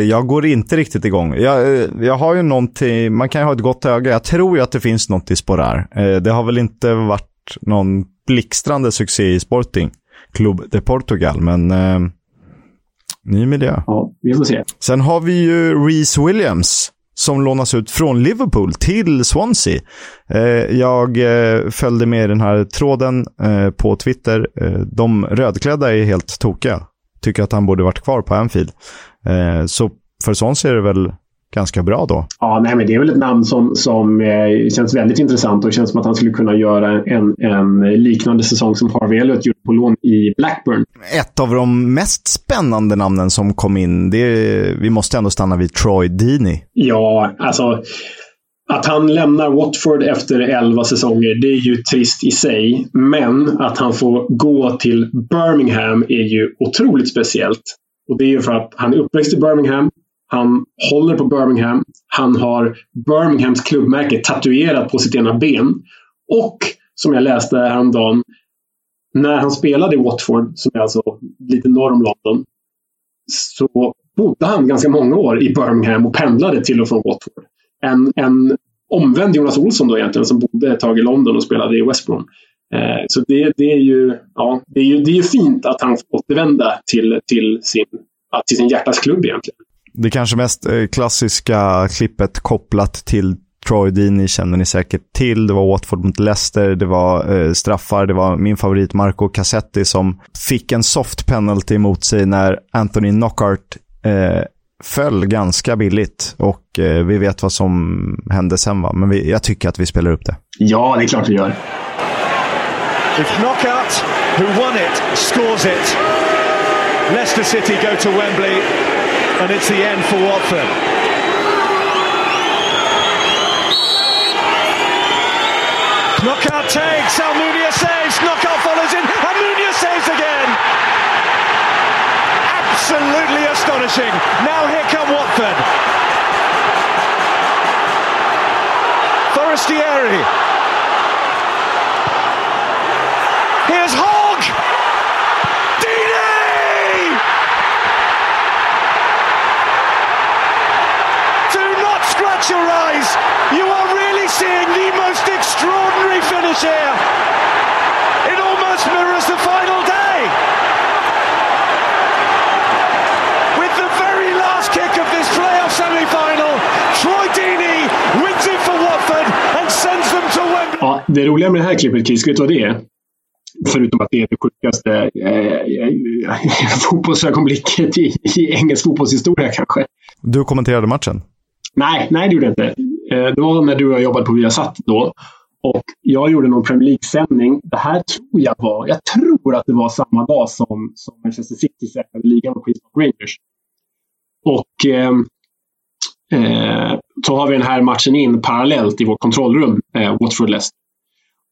jag går inte riktigt igång. Jag, eh, jag har ju någonting, man kan ju ha ett gott öga. Jag tror ju att det finns något i Sporar. Eh, det har väl inte varit någon blixtrande succé i Sporting, Club de Portugal. Men eh, ny miljö. Ja, vi får se. Sen har vi ju Reese Williams som lånas ut från Liverpool till Swansea. Eh, jag eh, följde med i den här tråden eh, på Twitter. De rödklädda är helt tokiga. Tycker att han borde varit kvar på Anfield. Så för Swansea är det väl ganska bra då. Ja, nej, men det är väl ett namn som, som eh, känns väldigt intressant och känns som att han skulle kunna göra en, en liknande säsong som Harvey Elliot gjorde på lån i Blackburn. Ett av de mest spännande namnen som kom in, det är, vi måste ändå stanna vid Troy Deeney. Ja, alltså att han lämnar Watford efter 11 säsonger, det är ju trist i sig. Men att han får gå till Birmingham är ju otroligt speciellt. Och det är ju för att han är uppväxt i Birmingham. Han håller på Birmingham. Han har Birminghams klubbmärke tatuerat på sitt ena ben. Och som jag läste häromdagen, när han spelade i Watford, som är alltså lite norr om London, så bodde han ganska många år i Birmingham och pendlade till och från Watford. En, en omvänd Jonas Olsson då egentligen, som bodde ett tag i London och spelade i West Brom. Eh, så det, det, är ju, ja, det, är ju, det är fint att han får återvända till, till, sin, till sin hjärtas klubb egentligen. Det kanske mest eh, klassiska klippet kopplat till Troy Deeney känner ni säkert till. Det var Watford mot Leicester, det var eh, straffar, det var min favorit Marco Cassetti som fick en soft penalty mot sig när Anthony Knockhart eh, föll ganska billigt. Och eh, vi vet vad som hände sen va, men vi, jag tycker att vi spelar upp det. Ja, det är klart vi gör. If Knockout, who won it, scores it, Leicester City go to Wembley and it's the end for Watford. Knockout takes, Almunia saves, Knockout follows in, Almunia saves again. Absolutely astonishing. Now here come Watford. Forestieri. Here's Hogg! Your eyes. You are really seeing the most extraordinary finish here. It almost mirrors the final day. With the very last kick of this playoff semi-final, Troy Deeney wins it for Watford and sends them to Wembley. Ja, det roliga med det här klippet, Chris, vet du vad det är? Förutom att det är det sjukaste eh, fotbollsögonblicket i, i engelsk fotbollshistoria kanske. Du kommenterade matchen. Nej, nej det gjorde jag inte. Eh, det var när du och jag jobbade på Viasat då. Och jag gjorde någon Premier League-sändning. Det här tror jag var, jag tror att det var samma dag som, som Manchester City säkrade ligan mot Queens Rangers. Och ehm, eh, så har vi den här matchen in parallellt i vårt kontrollrum, eh, Watford-Leicester.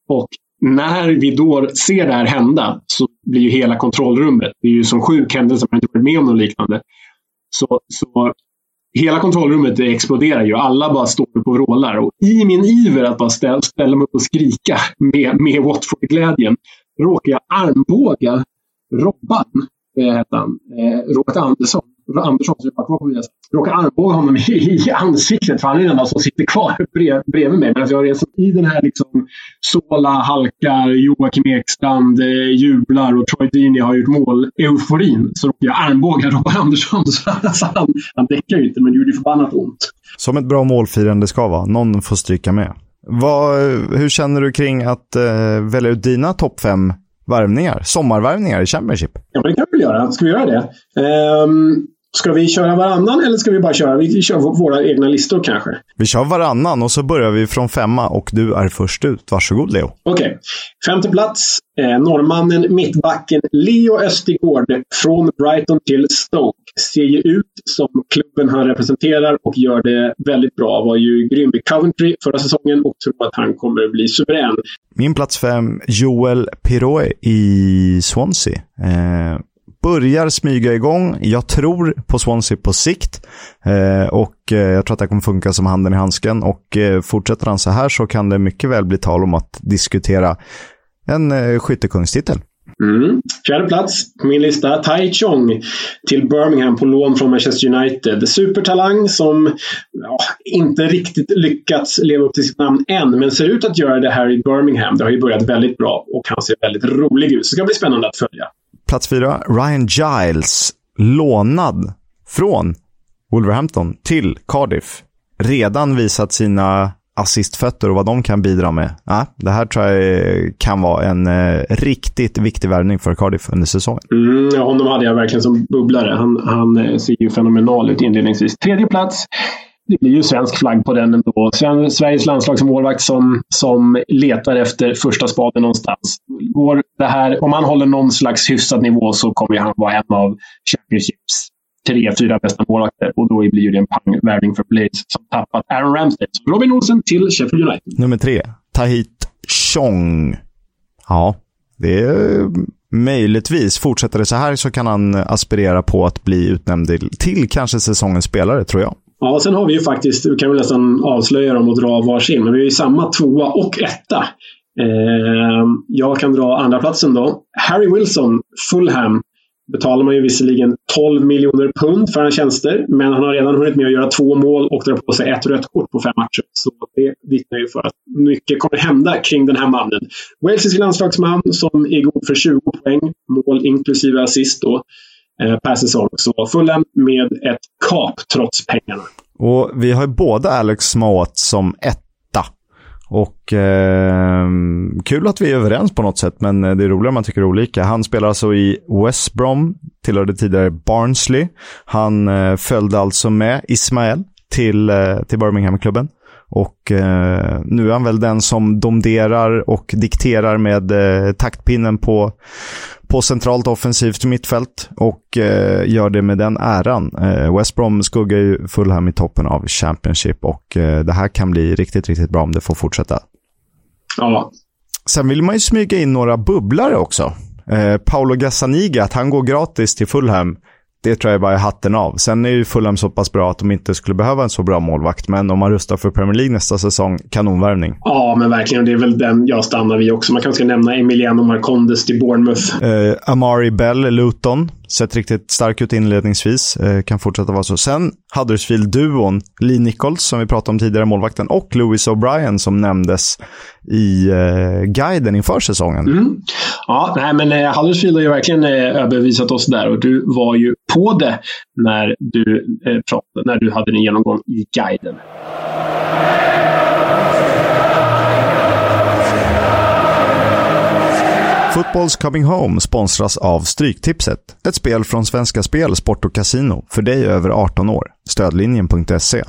Och när vi då ser det här hända så blir ju hela kontrollrummet, det är ju som sjuk händelse, man har inte varit med om något liknande. Så, så hela kontrollrummet exploderar ju. Alla bara står upp och vrålar. Och I min iver att bara ställa, ställa mig upp och skrika med, med Watford-glädjen råkar jag armbåga Robban, eh, hette han, eh, Robert Andersson. Andersson som jobbar kvar på Viasat. Råkar armbåga honom i, i ansiktet för han är den enda som sitter kvar brev, bredvid mig. Medan jag reser i den här liksom Sola halkar, Joakim Ekstrand eh, jublar och Troy Deeney har gjort mål. Euforin. Så råkar jag armbåga Robert Andersson. Så, alltså, han, han däckar ju inte men det gjorde förbannat ont. Som ett bra målfirande ska vara. Någon får stryka med. Vad, hur känner du kring att eh, välja ut dina topp fem värvningar? Sommarvärvningar i Championship? Ja, men det kan vi väl göra. Ska vi göra det? Um, ska vi köra varannan eller ska vi bara köra? Vi kör våra egna listor kanske. Vi kör varannan och så börjar vi från femma och du är först ut. Varsågod Leo. Okej. Okay. Femte plats. Eh, norrmannen, mittbacken Leo Östigård från Brighton till Stoke. Ser ju ut som klubben han representerar och gör det väldigt bra. Var ju grym i Coventry förra säsongen och tror att han kommer bli suverän. Min plats fem, Joel Piroe i Swansea. Eh, börjar smyga igång. Jag tror på Swansea på sikt. Eh, och eh, jag tror att det kommer funka som handen i handsken. Och eh, fortsätter han så här så kan det mycket väl bli tal om att diskutera en eh, skyttekungstitel. Mm. Fjärde plats på min lista, Tai Chong till Birmingham på lån från Manchester United. Supertalang som ja, inte riktigt lyckats leva upp till sitt namn än, men ser ut att göra det här i Birmingham. Det har ju börjat väldigt bra och han ser väldigt rolig ut. Så det ska bli spännande att följa. Plats fyra, Ryan Giles. Lånad från Wolverhampton till Cardiff. Redan visat sina assistfötter och vad de kan bidra med. Ja, det här tror jag kan vara en eh, riktigt viktig värvning för Cardiff under säsongen. Mm, ja, honom hade jag verkligen som bubblare. Han, han eh, ser ju fenomenal ut inledningsvis. Tredje plats. Det blir ju svensk flagg på den ändå. Sveriges landslagsmålvakt som, som letar efter första spaden någonstans. Går det här, om han håller någon slags hyfsad nivå så kommer han vara en av Championships tre, fyra bästa målvakter. Och då blir det en pangvärvning för Blades som tappat Aaron Ramsey. Så Robin Olsen till Sheffield United. Nummer tre, Tahit Chong. Ja, det är eh, möjligtvis. Fortsätter det så här så kan han aspirera på att bli utnämnd till, till kanske säsongens spelare, tror jag. Ja, sen har vi ju faktiskt, vi kan väl nästan avslöja dem och dra varsin, men vi har ju samma tvåa och etta. Eh, jag kan dra andra platsen då. Harry Wilson, Fulham betalar man ju visserligen 12 miljoner pund för hans tjänster, men han har redan hunnit med att göra två mål och dra på sig ett rött kort på fem matcher. Så det vittnar ju för att mycket kommer hända kring den här mannen. Walesisk landslagsman som är god för 20 poäng, mål inklusive assist då, Eh, per säsong. Så Fulham med ett kap trots pengarna. Och vi har ju båda Alex Smoat som etta. och eh, kul att vi är överens på något sätt, men eh, det är roligare om man tycker olika. Han spelar alltså i West Brom, tillhörde tidigare Barnsley. Han eh, följde alltså med Ismael till, eh, till Birmingham-klubben. Och eh, nu är han väl den som domderar och dikterar med eh, taktpinnen på, på centralt offensivt mittfält och eh, gör det med den äran. Eh, West Brom skuggar ju Fulham i toppen av Championship och eh, det här kan bli riktigt, riktigt bra om det får fortsätta. Ja. Sen vill man ju smyga in några bubblare också. Eh, Paolo Gazzaniga, att han går gratis till Fulham det tror jag bara är hatten av. Sen är ju Fulham så pass bra att de inte skulle behöva en så bra målvakt. Men om man rustar för Premier League nästa säsong, kanonvärvning. Ja, men verkligen. Det är väl den jag stannar vid också. Man kanske ska nämna Emiliano Marcondes till Bournemouth. Eh, Amari Bell, Luton. Sett riktigt stark ut inledningsvis. Eh, kan fortsätta vara så. Sen Huddersfield-duon, Lee Nichols som vi pratade om tidigare, målvakten, och Louis O'Brien som nämndes i eh, guiden inför säsongen. Mm. Ja, nej, men eh, Huddersfield har ju verkligen eh, överbevisat oss där och du var ju på det när du, eh, pratade, när du hade din genomgång i guiden. Football's Coming Home sponsras av Stryktipset. Ett spel från Svenska Spel, Sport och Casino för dig över 18 år. Stödlinjen.se.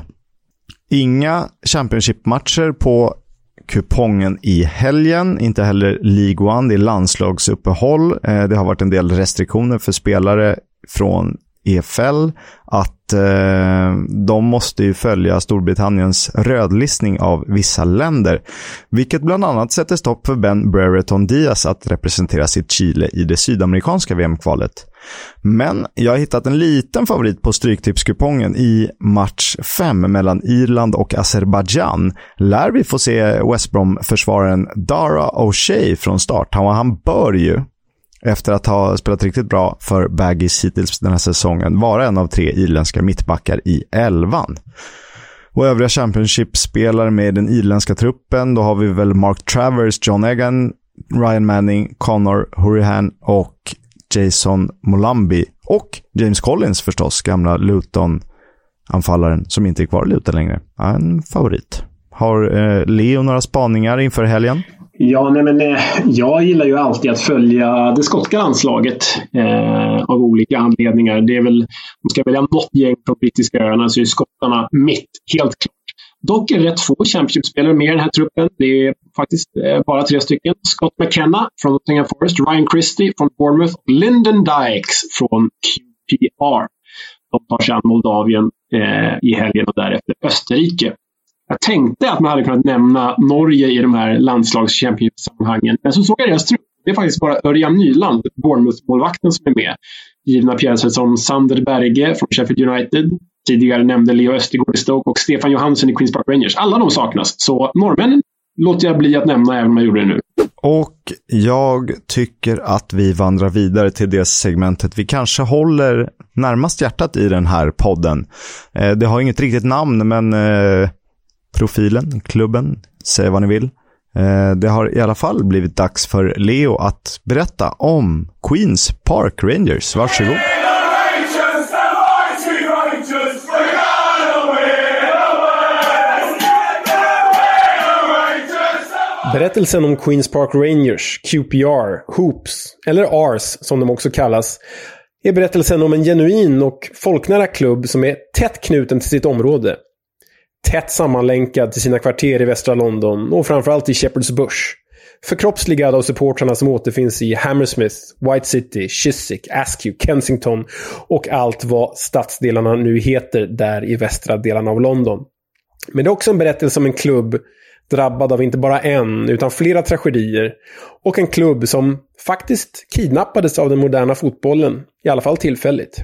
Inga Championship-matcher på kupongen i helgen. Inte heller League One. Det är landslagsuppehåll. Eh, det har varit en del restriktioner för spelare från EFL att eh, de måste ju följa Storbritanniens rödlistning av vissa länder. Vilket bland annat sätter stopp för Ben Brereton Diaz att representera sitt Chile i det sydamerikanska VM-kvalet. Men jag har hittat en liten favorit på Stryktipskupongen i match 5 mellan Irland och Azerbajdzjan. Lär vi få se West Brom-försvararen Dara O'Shea från start. Han, han bör ju efter att ha spelat riktigt bra för Baggies hittills den här säsongen, vara en av tre irländska mittbackar i elvan. Och övriga Championship-spelare med den irländska truppen, då har vi väl Mark Travers, John Egan, Ryan Manning, Connor Hurihan och Jason Molambi. Och James Collins förstås, gamla Luton-anfallaren som inte är kvar i Luton längre. En favorit. Har eh, Leo några spaningar inför helgen? Ja, nej men, eh, jag gillar ju alltid att följa det skotska landslaget eh, av olika anledningar. Det är väl, om ska välja något gäng från brittiska öarna så är skottarna mitt, helt klart. Dock är det rätt få Championship-spelare med i den här truppen. Det är faktiskt eh, bara tre stycken. Scott McKenna från Nottingham Forest, Ryan Christie från Bournemouth och Lyndon Dykes från QPR. De tar sig an Moldavien eh, i helgen och därefter Österrike. Jag tänkte att man hade kunnat nämna Norge i de här landslagschampionsammanhangen. Men så såg jag deras trupp. Det är faktiskt bara Örjan Nyland, Bournemouth-målvakten, som är med. Givna pjäser som Sander Berge från Sheffield United. Tidigare nämnde Leo Östergård i Stoke och Stefan Johansson i Queens Park Rangers. Alla de saknas. Så norrmännen låter jag bli att nämna även om jag gjorde det nu. Och jag tycker att vi vandrar vidare till det segmentet vi kanske håller närmast hjärtat i den här podden. Eh, det har inget riktigt namn, men eh, profilen, klubben, säg vad ni vill. Eh, det har i alla fall blivit dags för Leo att berätta om Queens Park Rangers. Varsågod. Berättelsen om Queens Park Rangers, QPR, Hoops, eller ARS som de också kallas, är berättelsen om en genuin och folknära klubb som är tätt knuten till sitt område. Tätt sammanlänkad till sina kvarter i västra London och framförallt i Shepherd's Bush. Förkroppsligad av supportrarna som återfinns i Hammersmith, White City, Chiswick, Askew, Kensington och allt vad stadsdelarna nu heter där i västra delarna av London. Men det är också en berättelse om en klubb drabbad av inte bara en, utan flera tragedier. Och en klubb som faktiskt kidnappades av den moderna fotbollen, i alla fall tillfälligt.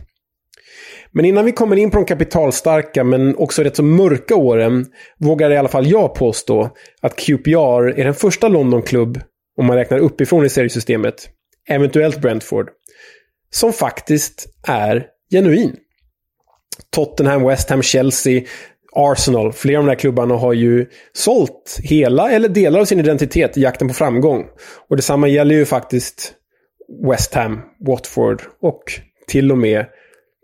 Men innan vi kommer in på de kapitalstarka men också rätt så mörka åren vågar i alla fall jag påstå att QPR är den första Londonklubb, om man räknar uppifrån i seriesystemet, eventuellt Brentford, som faktiskt är genuin. Tottenham, West Ham, Chelsea Arsenal, flera av de här klubbarna har ju sålt hela eller delar av sin identitet i jakten på framgång. Och detsamma gäller ju faktiskt West Ham, Watford och till och med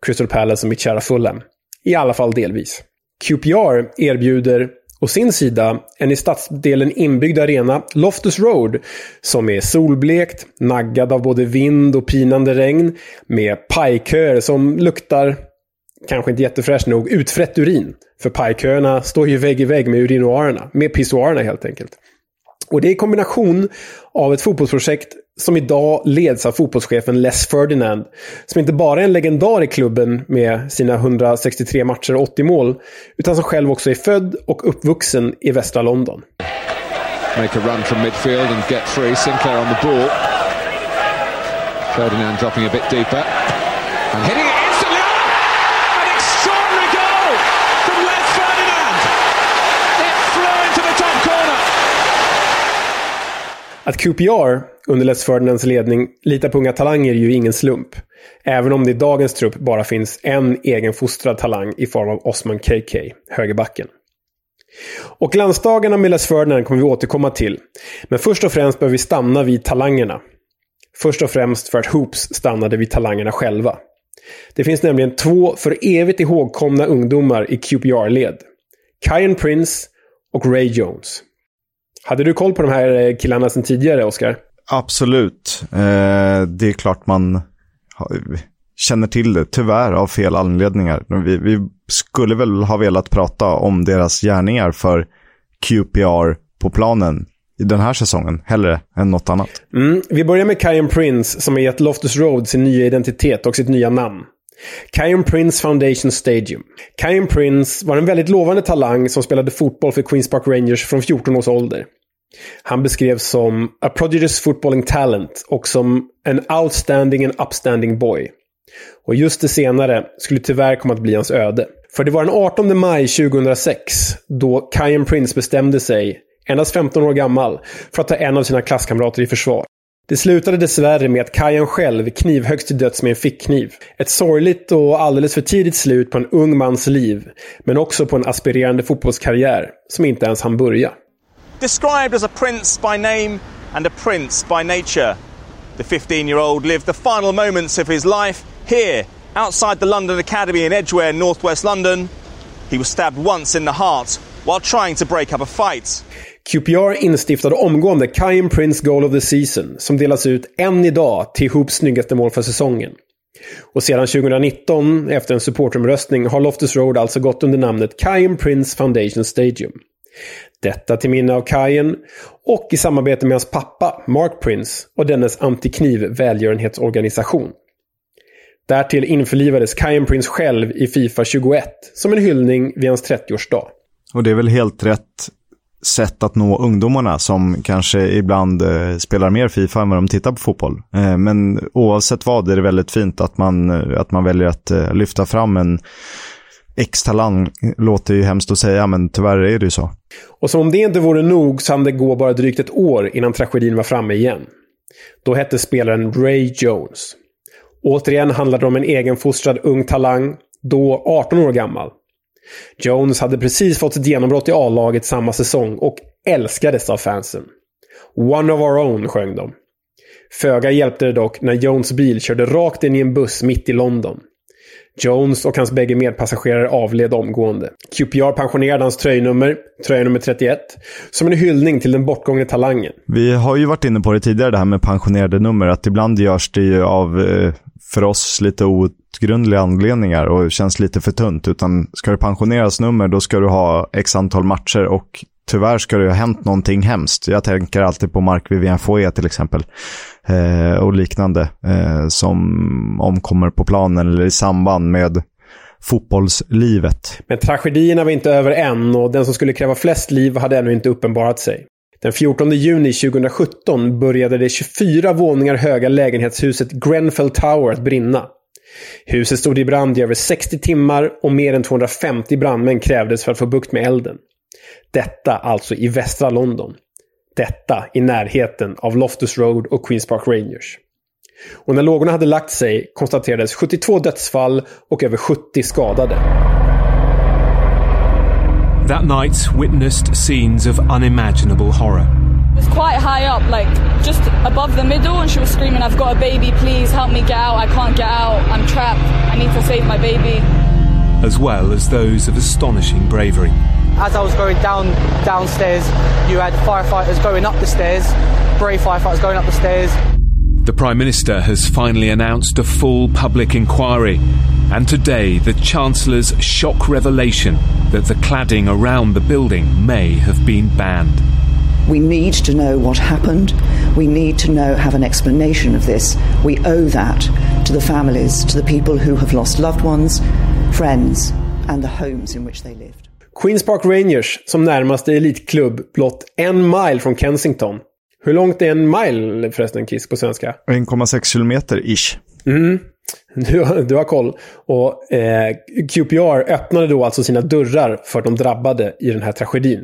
Crystal Palace och mitt kära Fulham. I alla fall delvis. QPR erbjuder å sin sida en i stadsdelen inbyggd arena, Loftus Road, som är solblekt, naggad av både vind och pinande regn, med pajköer som luktar kanske inte jättefräscht nog, utfrätt urin. För pajköerna står ju vägg i vägg med urinoarerna, med pissoarerna helt enkelt. Och det är i kombination av ett fotbollsprojekt som idag leds av fotbollschefen Les Ferdinand, som inte bara är en legendar i klubben med sina 163 matcher och 80 mål, utan som själv också är född och uppvuxen i västra London. Make a run from midfield and get free. Sinclair on the ball. Ferdinand dropping a bit deeper. And hitting it Att QPR under Les Ferdinands ledning lita på unga talanger är ju ingen slump. Även om det i dagens trupp bara finns en egenfostrad talang i form av Osman KK, högerbacken. Och landsdagarna med Les Ferdinand kommer vi återkomma till. Men först och främst behöver vi stanna vid talangerna. Först och främst för att Hoops stannade vid talangerna själva. Det finns nämligen två för evigt ihågkomna ungdomar i QPR-led. Kyan Prince och Ray Jones. Hade du koll på de här eh, killarna sedan tidigare, Oskar? Absolut. Eh, det är klart man känner till det, tyvärr av fel anledningar. Vi, vi, skulle väl ha velat prata om deras gärningar för QPR på planen i den här säsongen, hellre än något annat. Mm, vi börjar med Kyan Prince som har gett Loftus Road sin nya identitet och sitt nya namn. Kyan Prince Foundation Stadium. Kyan Prince var en väldigt lovande talang som spelade fotboll för Queens Park Rangers från 14 års ålder. Han beskrevs som a prodigious footballing talent och som en outstanding and upstanding boy. Och just det senare skulle tyvärr komma att bli hans öde. För det var den 18 maj 2006 då Kyan Prince bestämde sig, endast 15 år gammal, för att ta en av sina klasskamrater i försvar. Det slutade dessvärre med att Kajan själv knivhöggs till döds med en fickkniv. Ett sorgligt och alldeles för tidigt slut på en ung mans liv, men också på en aspirerande fotbollskarriär som inte ens hann börja. Described as a prince by name and a prince by nature, the 15-year-old lived the final moments of his life here, outside the London Academy in Edgware, northwest London. He was stabbed once in the heart while trying to break up a fight. QPR instiftade omgående Kyan Prince Goal of the Season som delas ut än idag till Hoops snyggaste mål för säsongen. Och sedan 2019, efter en supporteromröstning, har Loftus Road alltså gått under namnet Kyan Prince Foundation Stadium. Detta till minne av Kajen och i samarbete med hans pappa, Mark Prince, och dennes antikniv välgörenhetsorganisation. Därtill införlivades Kajen Prince själv i Fifa 21 som en hyllning vid hans 30-årsdag. Och det är väl helt rätt sätt att nå ungdomarna som kanske ibland eh, spelar mer Fifa än vad de tittar på fotboll. Eh, men oavsett vad är det väldigt fint att man, eh, att man väljer att eh, lyfta fram en X-talang låter ju hemskt att säga, men tyvärr är det ju så. Och som om det inte vore nog så hann det gå bara drygt ett år innan tragedin var framme igen. Då hette spelaren Ray Jones. Återigen handlade det om en egenfostrad ung talang, då 18 år gammal. Jones hade precis fått sitt genombrott i A-laget samma säsong och älskades av fansen. One of our own sjöng de. Föga hjälpte det dock när Jones bil körde rakt in i en buss mitt i London. Jones och hans bägge medpassagerare avled omgående. QPR pensionerade hans tröjnummer, tröja nummer 31, som en hyllning till den bortgångne talangen. Vi har ju varit inne på det tidigare, det här med pensionerade nummer, att ibland görs det ju av, eh, för oss, lite outgrundliga anledningar och känns lite för tunt. Utan ska du pensioneras nummer, då ska du ha x antal matcher och tyvärr ska det ha hänt någonting hemskt. Jag tänker alltid på Mark Vivien Foé till exempel. Eh, och liknande eh, som omkommer på planen eller i samband med fotbollslivet. Men tragedierna var inte över än och den som skulle kräva flest liv hade ännu inte uppenbarat sig. Den 14 juni 2017 började det 24 våningar höga lägenhetshuset Grenfell Tower att brinna. Huset stod i brand i över 60 timmar och mer än 250 brandmän krävdes för att få bukt med elden. Detta alltså i västra London. Detta i närheten av Loftus Road och Queens Park Rangers. Och när lågorna hade lagt sig konstaterades 72 dödsfall och över 70 skadade. That night witnessed scenes of unimaginable horror. It was quite high up, like just above the middle, and she was screaming, I've got a baby, please help me get out. I can't get out. I'm trapped. I need to save my baby. As well as those of astonishing bravery. As I was going down downstairs, you had firefighters going up the stairs, brave firefighters going up the stairs. The Prime Minister has finally announced a full public inquiry, and today the Chancellor's shock revelation that the cladding around the building may have been banned. We need to know what happened. We need to know have an explanation of this. We owe that to the families, to the people who have lost loved ones, friends, and the homes in which they lived. Queens Park Rangers som närmaste elitklubb blott en mile från Kensington. Hur långt är en mile förresten, Kiss, på svenska? 1,6 kilometer ish. Mm. Du, du har koll. Och eh, QPR öppnade då alltså sina dörrar för de drabbade i den här tragedin.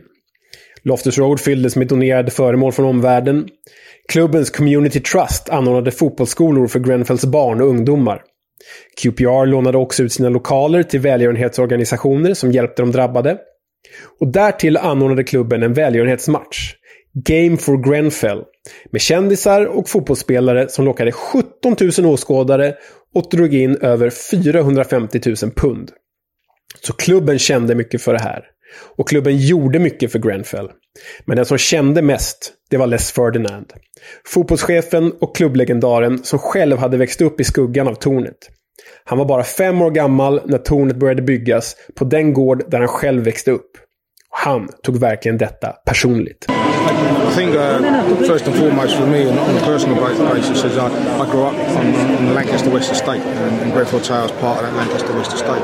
Loftus Road fylldes med donerade föremål från omvärlden. Klubbens Community Trust anordnade fotbollsskolor för Grenfells barn och ungdomar. QPR lånade också ut sina lokaler till välgörenhetsorganisationer som hjälpte de drabbade. Och därtill anordnade klubben en välgörenhetsmatch. Game for Grenfell. Med kändisar och fotbollsspelare som lockade 17 000 åskådare och drog in över 450 000 pund. Så klubben kände mycket för det här. Och klubben gjorde mycket för Grenfell. Men den som kände mest, det var Les Ferdinand. Fotbollschefen och klubblegendaren som själv hade växt upp i skuggan av tornet. Han var bara fem år gammal när tornet började byggas på den gård där han själv växte upp. Han tog verkligen detta personligt. I think uh, first and foremost for me, and on a personal basis, is I, I grew up on, on the Lancaster West Estate, and, and Grenfell Tower is part of that Lancaster West Estate.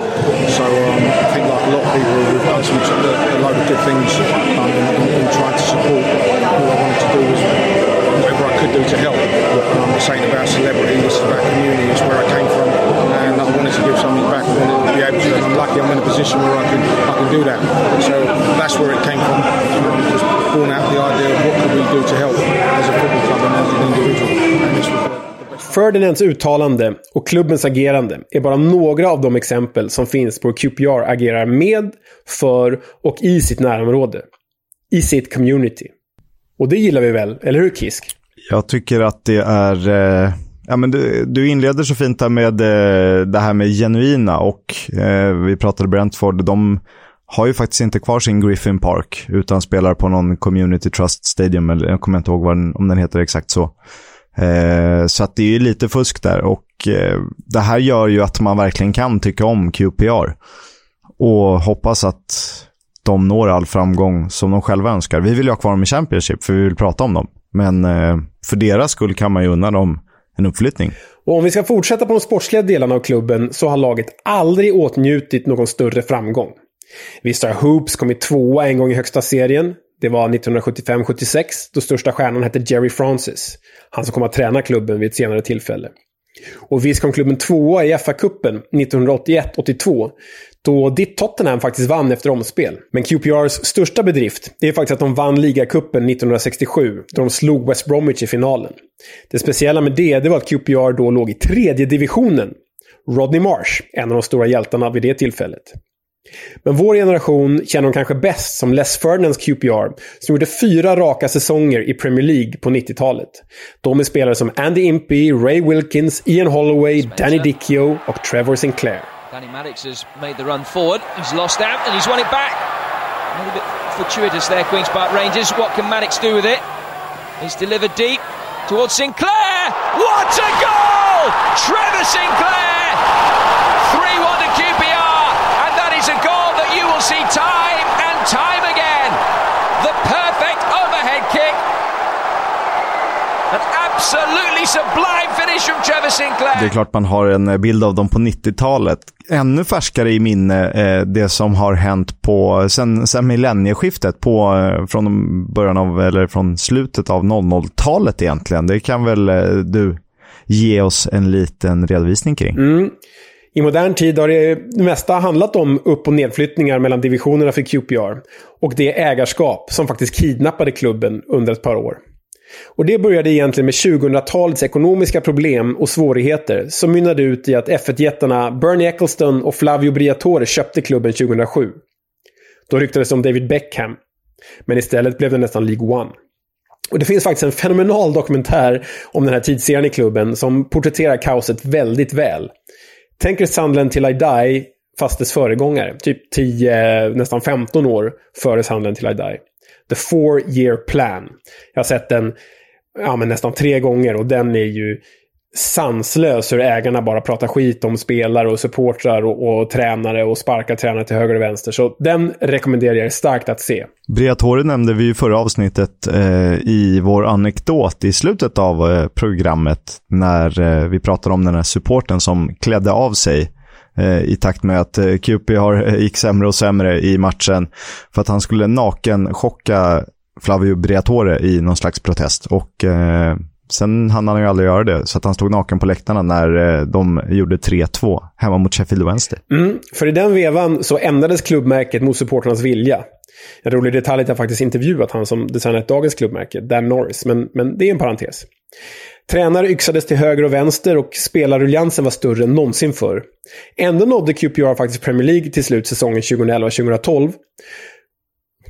So um, I think, like a lot of people, we've done some a, a load of good things um, in, in trying to support. All I wanted to do was whatever I could do to help. Um, saying about celebrity, this is about community, it's where I came from, and I wanted to give something back. To be able to, and I'm lucky I'm in a position where I can I can do that. So that's where it came from. Born out the idea of what could we do to help as a football club and as an individual. Ferdinands uttalande och klubbens agerande är bara några av de exempel som finns på hur QPR agerar med, för och i sitt närområde. I sitt community. Och det gillar vi väl, eller hur Kisk? Jag tycker att det är... Eh, ja, men du, du inleder så fint där med eh, det här med genuina och eh, vi pratade Brentford. De har ju faktiskt inte kvar sin Griffin Park utan spelar på någon Community Trust Stadium. Eller jag kommer inte ihåg vad den, om den heter exakt så. Eh, så att det är ju lite fusk där och eh, det här gör ju att man verkligen kan tycka om QPR. Och hoppas att de når all framgång som de själva önskar. Vi vill ju ha kvar dem i Championship för vi vill prata om dem. Men eh, för deras skull kan man ju unna dem en uppflyttning. Och om vi ska fortsätta på de sportsliga delarna av klubben så har laget aldrig åtnjutit någon större framgång. Visst har Hoops kommit tvåa en gång i högsta serien. Det var 1975-76 då största stjärnan hette Jerry Francis. Han som kom att träna klubben vid ett senare tillfälle. Och visst kom klubben tvåa i FA-cupen 1981-82 då ditt Tottenham faktiskt vann efter omspel. Men QPRs största bedrift är faktiskt att de vann ligacupen 1967 då de slog West Bromwich i finalen. Det speciella med det, det var att QPR då låg i tredje divisionen. Rodney Marsh, en av de stora hjältarna vid det tillfället. Men vår generation känner de kanske bäst som Les Ferdinands QPR, som gjorde fyra raka säsonger i Premier League på 90-talet. De är spelare som Andy Impey, Ray Wilkins, Ian Holloway, Danny Dichio och Trevor Sinclair. Danny Maddox has made the run forward. He's lost out and he's won it back. A bit fortuitous there, Queen's Park Rangers. What can Maddox do with it? He's delivered deep towards Sinclair. What a goal! Trevor Sinclair! Is a goal that you will see time and time again. The perfect overhead kick. An absolutely sublime finish from Trevor Sinclair. Det är klart man har en bild av dem på 90-talet. Ännu färskare i minne eh, det som har hänt på sen, sen millennieskiftet på eh, från början av eller från slutet av 00-talet egentligen. Det kan väl eh, du ge oss en liten redovisning kring? Mm. I modern tid har det mesta handlat om upp och nedflyttningar mellan divisionerna för QPR. Och det ägarskap som faktiskt kidnappade klubben under ett par år. Och det började egentligen med 2000-talets ekonomiska problem och svårigheter som mynnade ut i att F1-jättarna Bernie Eccleston och Flavio Briatore köpte klubben 2007. Då ryktades det om David Beckham. Men istället blev det nästan League One. Och det finns faktiskt en fenomenal dokumentär om den här tidsserien i klubben som porträtterar kaoset väldigt väl. Tänk er Sandland till I Die, fast dess föregångare. Typ 10, nästan 15 år före Sandland till I Die. The Four Year Plan. Jag har sett den ja, men nästan tre gånger och den är ju sanslös hur ägarna bara pratar skit om spelare och supportrar och, och tränare och sparkar tränare till höger och vänster. Så den rekommenderar jag starkt att se. Briatore nämnde vi i förra avsnittet eh, i vår anekdot i slutet av eh, programmet när eh, vi pratade om den här supporten som klädde av sig eh, i takt med att eh, QP har, eh, gick sämre och sämre i matchen för att han skulle naken chocka Flavio Briatore i någon slags protest. Och eh, Sen hann han ju aldrig göra det, så att han stod naken på läktarna när eh, de gjorde 3-2 hemma mot Sheffield Wednesday. Mm, för i den vevan så ändrades klubbmärket mot supporternas vilja. En rolig detalj är att jag faktiskt intervjuat han som designat dagens klubbmärke, Dan Norris, men, men det är en parentes. Tränare yxades till höger och vänster och spelarruljansen var större än någonsin förr. Ändå nådde QPR faktiskt Premier League till slut säsongen 2011-2012.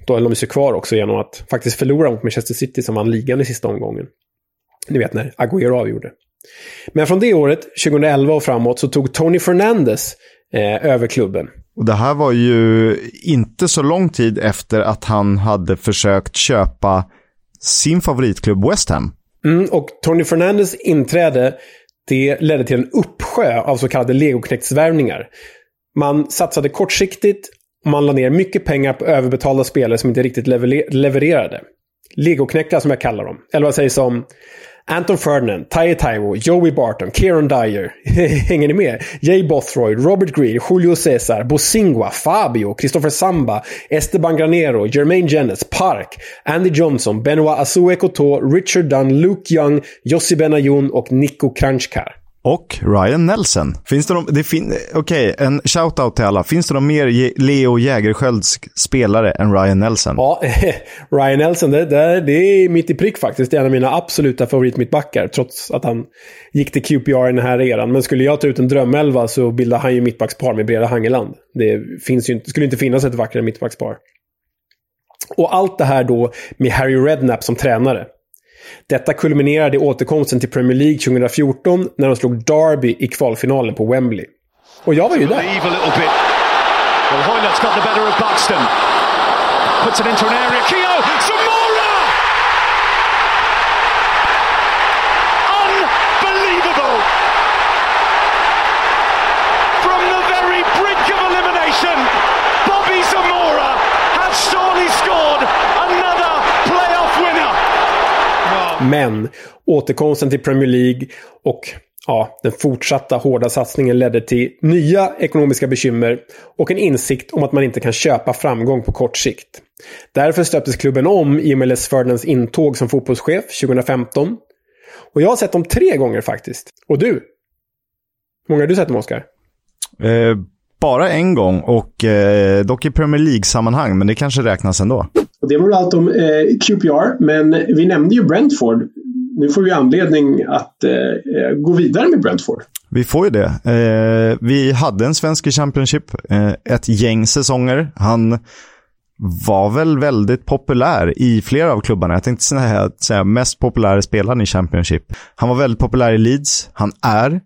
Då höll de sig kvar också genom att faktiskt förlora mot Manchester City som vann ligan i sista omgången. Ni vet när Agüero avgjorde. Men från det året, 2011 och framåt, så tog Tony Fernandes eh, över klubben. Och det här var ju inte så lång tid efter att han hade försökt köpa sin favoritklubb West Ham. Mm, och Tony Fernandes inträde det ledde till en uppsjö av så kallade legoknektsvärvningar. Man satsade kortsiktigt och man la ner mycket pengar på överbetalda spelare som inte riktigt levererade. Legoknäckare som jag kallar dem. Eller vad sägs om Anton Ferdinand, Taye Taiwo, Joey Barton, Kieran Dyer. Hänger ni med? Jay Bothroyd, Robert Greer, Julio Cesar, Bosingua, Fabio, Christopher Samba, Esteban Granero, Jermaine Jennings, Park, Andy Johnson, Benoit Asue Richard Dunn, Luke Young, Jossi Benayoun och Nico Kranjkar. Och Ryan Nelson. Finns det, de, fin, Okej, okay, en shout-out till alla. Finns det någon mer Leo Jägerskiölds spelare än Ryan Nelson? Ja, Ryan Nelson, det, det, det är mitt i prick faktiskt. Det är en av mina absoluta favoritmittbackar. Trots att han gick till QPR i den här eran. Men skulle jag ta ut en drömelva så bildar han ju mittbackspar med Breda Hangeland. Det finns ju, skulle inte finnas ett vackrare mittbackspar. Och allt det här då med Harry Redknapp som tränare. Detta kulminerade i återkomsten till Premier League 2014 när de slog Derby i kvalfinalen på Wembley. Och jag var ju där. Well, Hoylett's got the better of Buxton. Puts it into an area. Keogh! Zamora! Unbelievable! From the very brink of elimination, Bobby Zamora has surely scored another playoff winner! Men återkomsten till Premier League och ja, den fortsatta hårda satsningen ledde till nya ekonomiska bekymmer och en insikt om att man inte kan köpa framgång på kort sikt. Därför stöptes klubben om i och med Les Ferdinands intåg som fotbollschef 2015. Och jag har sett dem tre gånger faktiskt. Och du? Hur många har du sett dem, Oskar? Eh, bara en gång och eh, dock i Premier League-sammanhang, men det kanske räknas ändå. Och det var väl allt om eh, QPR, men vi nämnde ju Brentford. Nu får vi anledning att eh, gå vidare med Brentford. Vi får ju det. Eh, vi hade en svensk i Championship, eh, ett gäng säsonger. Han var väl väldigt populär i flera av klubbarna. Jag tänkte säga, säga mest populära spelaren i Championship. Han var väldigt populär i Leeds. Han är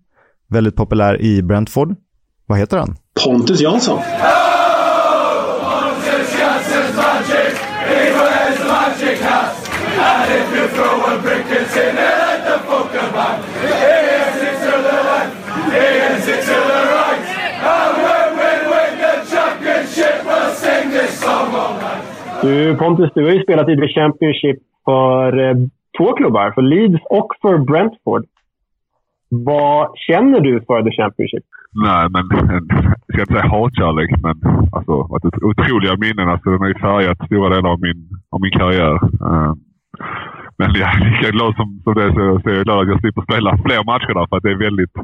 väldigt populär i Brentford. Vad heter han? Pontus Jansson. Du Pontus, du har ju spelat i The Championship för eh, två klubbar, för Leeds och för Brentford. Vad känner du för The Championship? Nej, men jag ska inte säga hatkärlek, men alltså, att otroliga minnen. Alltså, den har ju färgat stora delar av min, av min karriär. Uh, men jag är lika glad som, som det så, så är jag glad att jag slipper spela fler matcher där, för att det är väldigt,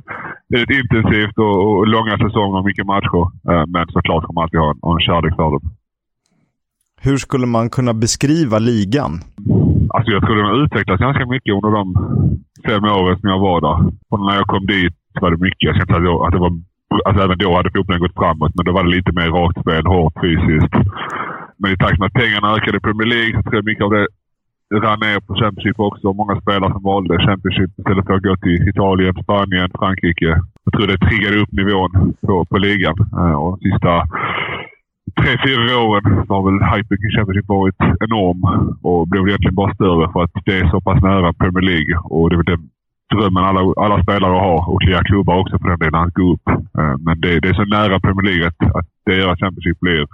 väldigt intensivt och, och långa säsonger och mycket matcher. Uh, men såklart kommer man alltid ha en, en kärlek för dem. Hur skulle man kunna beskriva ligan? Alltså jag tror den har utvecklats ganska mycket under de fem åren som jag var där. Och när jag kom dit var det mycket. Jag ska inte säga att det var... Alltså även då hade fotbollen gått framåt, men då var det lite mer rakt spel, hårt fysiskt. Men i takt med att pengarna ökade i Premier League så tror jag mycket av det rann ner på Championship också. Många spelare som valde Championship istället för att gå till Italien, Spanien, Frankrike. Jag tror det triggade upp nivån på, på ligan. Eh, och de sista tre, fyra åren har väl hypen kring Championship varit enorm och blev egentligen bara större för att det är så pass nära Premier League. Och det är väl drömmen alla, alla spelare har och flera klubbar också för den delen, att gå upp. Eh, men det, det är så nära Premier League att, att att Championship blir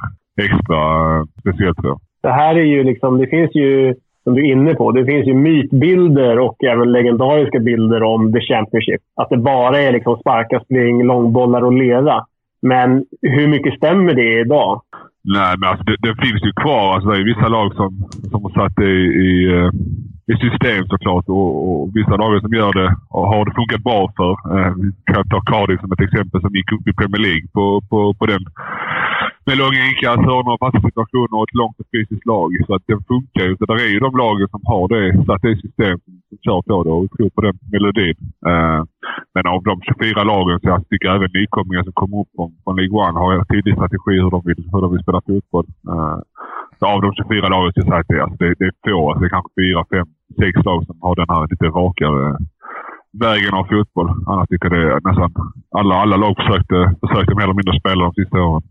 extra eh, speciellt jag. Det här är ju liksom, det finns ju, som du är inne på, det finns ju mytbilder och även legendariska bilder om The Championship. Att det bara är liksom sparka, spring, långbollar och lera. Men hur mycket stämmer det idag? Nej, men alltså det, det finns ju kvar. Alltså det är vissa lag som, som har satt det i, i, i system såklart och, och vissa lag som gör det och har det funkat bra för. Eh, vi kan ta Cardiff som ett exempel som gick upp i Premier League på, på, på den med långa inkast, hörnor fasta situationer och ett långt och fysiskt lag. Så att den funkar ju. Så där är ju de lagen som har det, satt det system som, som kör på det och tror på den melodin. Eh, men av de 24 lagen så jag tycker även nykomlingar som kommer upp från, från League One har en tydlig strategi hur de vill, hur de vill spela fotboll. Eh, så av de 24 lagen så att det, alltså det, det är få. Alltså det är kanske fyra, fem, sex lag som har den här lite rakare vägen av fotboll. Annars tycker jag det nästan alla, alla lag försökte, försökte mer eller mindre spela de sista åren.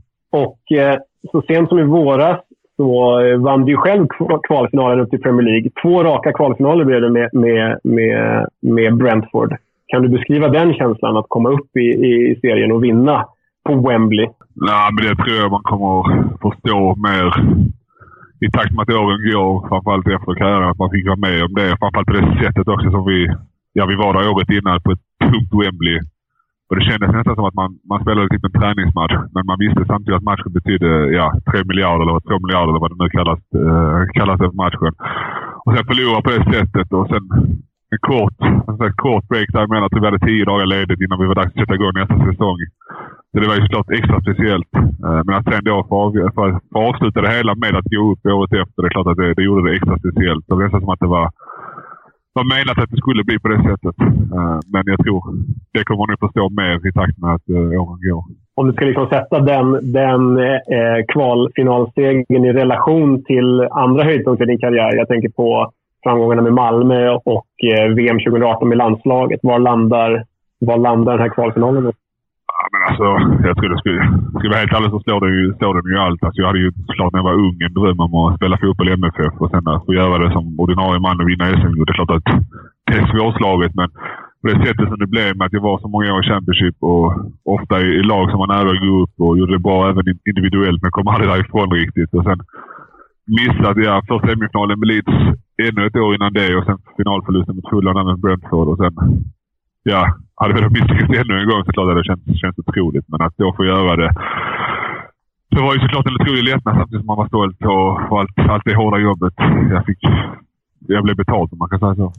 Och eh, så sent som i våras så eh, vann du själv kvalfinalen upp till Premier League. Två raka kvalfinaler blev det med, med, med, med Brentford. Kan du beskriva den känslan att komma upp i, i serien och vinna på Wembley? Nej, men det tror jag man kommer förstå mer i takt med att åren går. Framförallt efter karriären. Att man fick vara med om det. Framförallt på det sättet också som vi, ja, vi var där året innan på ett tungt Wembley. Och det kändes nästan som att man, man spelade typ en träningsmatch. Men man visste samtidigt att matchen betydde ja, 3 miljarder eller 2 miljarder eller vad det nu kallas, eh, kallas det för matchen. Och sen förlora på det sättet och sen en kort, en kort break däremellan. emellan. vi hade tio dagar ledigt innan vi var dags att sätta igång nästa säsong. Så det var ju såklart extra speciellt. Eh, men att sen då få, för, för avsluta det hela med att gå upp året efter, det är klart att det, det gjorde det extra speciellt. Det var nästan som att det var var menat att det skulle bli på det sättet. Eh, men jag tror det kommer man nog förstå mer i takt med att eh, åren går. Om du ska liksom sätta den, den eh, kvalfinalsegern i relation till andra höjdpunkter i din karriär. Jag tänker på framgångarna med Malmö och eh, VM 2018 med landslaget. Var landar, var landar den här kvalfinalen? Ja, men alltså, jag skulle, skulle, skulle vara helt ärlig så slår den ju, slår den ju allt. Alltså, jag hade ju såklart när jag var ung en dröm om att spela fotboll i MFF och sen att få göra det som ordinarie man och vinna SM-guld. Det är klart att det är svårslaget, men på det sättet som det blev med att jag var så många år i Championship och ofta i, i lag som var nära att gå upp och gjorde det bra även individuellt, men kom aldrig därifrån riktigt. Och sen missat, ja, alltså först semifinalen med Leeds ännu ett år innan det och sen finalförlusten mot Fulham med Brentford och sen ja, hade vi misslyckats ännu en gång så klart det känts, känts otroligt. Men att då få göra det. Det var ju såklart en otrolig lättnad samtidigt som man var stolt och, och allt, allt det hårda jobbet jag fick. Jag blev betalt om man kan säga så.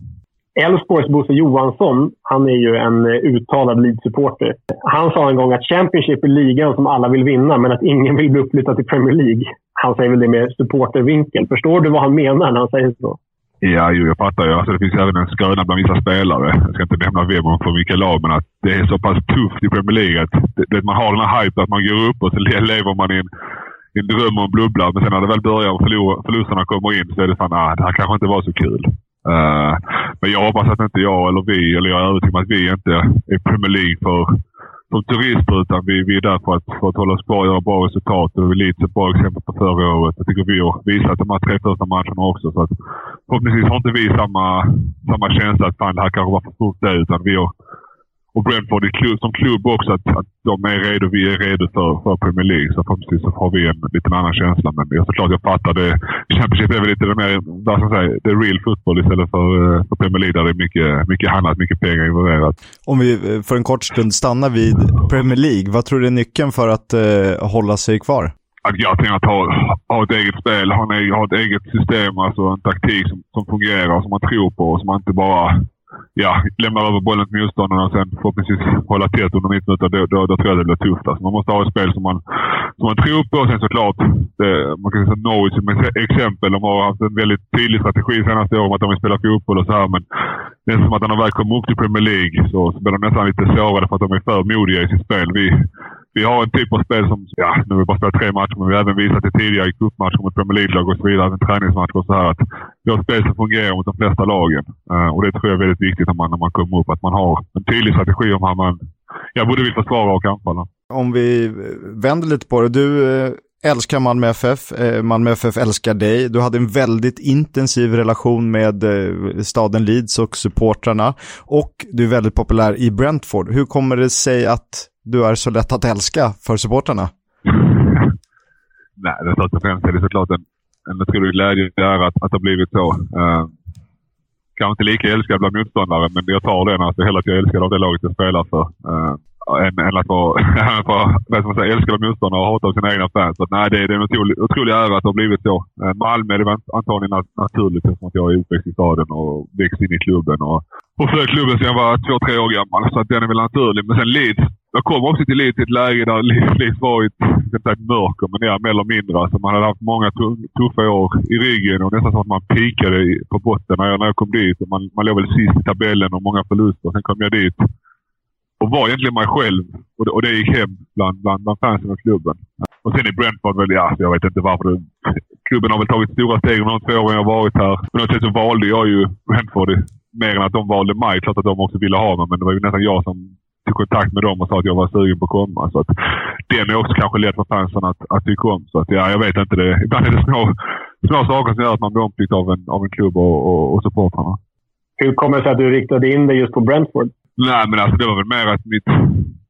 Elfsborgs Bosse Johansson, han är ju en eh, uttalad Leeds-supporter. Han sa en gång att Championship är ligan som alla vill vinna, men att ingen vill bli uppflyttad till Premier League. Han säger väl det med supportervinkel. Förstår du vad han menar när han säger så? Ja, jo, jag fattar ju. Alltså, det finns även en skröna bland vissa spelare. Jag ska inte nämna vem och för vilka lag, men att det är så pass tufft i Premier League att det, man har den här hypen att man går upp och så lever man i en, en dröm och en bubbla. Men sen när det väl börjar och förlusterna kommer in så är det fan, ah, det här kanske inte var så kul. Uh, men jag hoppas att inte jag eller vi, eller jag är övertygad om att vi inte är Premier League för som turister utan vi, vi är där för att, för att hålla oss kvar och göra bra resultat. Och Leeds är ett bra exempel på förra året. Jag tycker vi har visat de här tre första matcherna också. Så att, förhoppningsvis har inte vi samma, samma känsla att fan, det här kanske var för stort det. Utan vi har och Brentford klubb, som klubb också, att, att de är redo. Vi är redo för, för Premier League. Så förhoppningsvis så har vi en lite annan känsla. Men jag såklart jag fattar det. Championship är väl lite mer, vad ska säga, det är real football istället för, eh, för Premier League där det är mycket, mycket annat, mycket pengar involverat. Om vi eh, för en kort stund stannar vid Premier League, vad tror du är nyckeln för att eh, hålla sig kvar? jag tänker att ha, ha ett eget spel, ha, en, ha ett eget system, alltså en taktik som, som fungerar, som man tror på och som man inte bara ja, lämnar över bollen till motståndarna och sen förhoppningsvis hålla tätt under 90 då, då, då tror jag det blir tufft. Alltså man måste ha ett spel som man, som man tror på. Sen såklart, det, man kan säga Norwich som ett exempel. De har haft en väldigt tydlig strategi senaste åren att de vill spela fotboll och så här. Men det är som att när de väl kommer upp till Premier League så, så blir de nästan lite sårade för att de är för modiga i sitt spel. Vi, vi har en typ av spel som, ja, nu har vi bara spelat tre matcher, men vi har även visat det tidigare i cupmatcher mot Premier League-lag och så vidare, även träningsmatcher och så här, att vi har ett spel som fungerar mot de flesta lagen. Uh, och det tror jag är väldigt viktigt när man, när man kommer upp, att man har en tydlig strategi om hur man ja, både vill försvara och anfalla. Om vi vänder lite på det. Du eh, älskar Malmö FF, eh, Malmö FF älskar dig. Du hade en väldigt intensiv relation med staden Leeds och supportrarna och du är väldigt populär i Brentford. Hur kommer det sig att du är så lätt att älska för supporterna? Nej, det först och främst är det såklart en, en otrolig glädje där att, att det har blivit så. Uh, kanske inte lika älskad bland motståndare, men jag tar den. alltså hellre att jag älskar av det laget jag spelar för. Uh, än, än att vara, älskad av motståndare och hatad av sina egna fans. Så nej, det, det är en otrolig, otrolig ära att det har blivit så. Uh, Malmö det var antagligen naturligt eftersom att jag är uppväxt i staden och växt in i klubben. Och, och följt klubben sedan jag var två, tre år gammal. Så att den är väl naturlig. Men sen Leeds jag kom också till Leeds i ett läge där Leeds var i ett, ett mörker, men ja, mer eller mindre. Alltså man hade haft många tuffa år i ryggen och nästan så att man pikade på botten när jag, när jag kom dit. Man, man låg väl sist i tabellen och många förluster. Sen kom jag dit och var egentligen mig själv. Och det, och det gick hem bland, bland, bland fansen och klubben. Och sen i Brentford, väl, ja, alltså, jag vet inte varför. Det, klubben har väl tagit stora steg under de två åren jag varit här. På något sätt så valde jag ju Brentford mer än att de valde mig. Klart att de också ville ha mig, men det var ju nästan jag som tog kontakt med dem och sa att jag var sugen på att komma. Så att, den är också kanske lätt för fansen att, att tycka om. Så att, ja, jag vet inte. Det, ibland är det små, små saker som gör att man blir omtyckt av en, av en klubb och, och, och supportrarna. Hur kommer det sig att du riktade in dig just på Brentford? Nej, men alltså det var väl mer att mitt,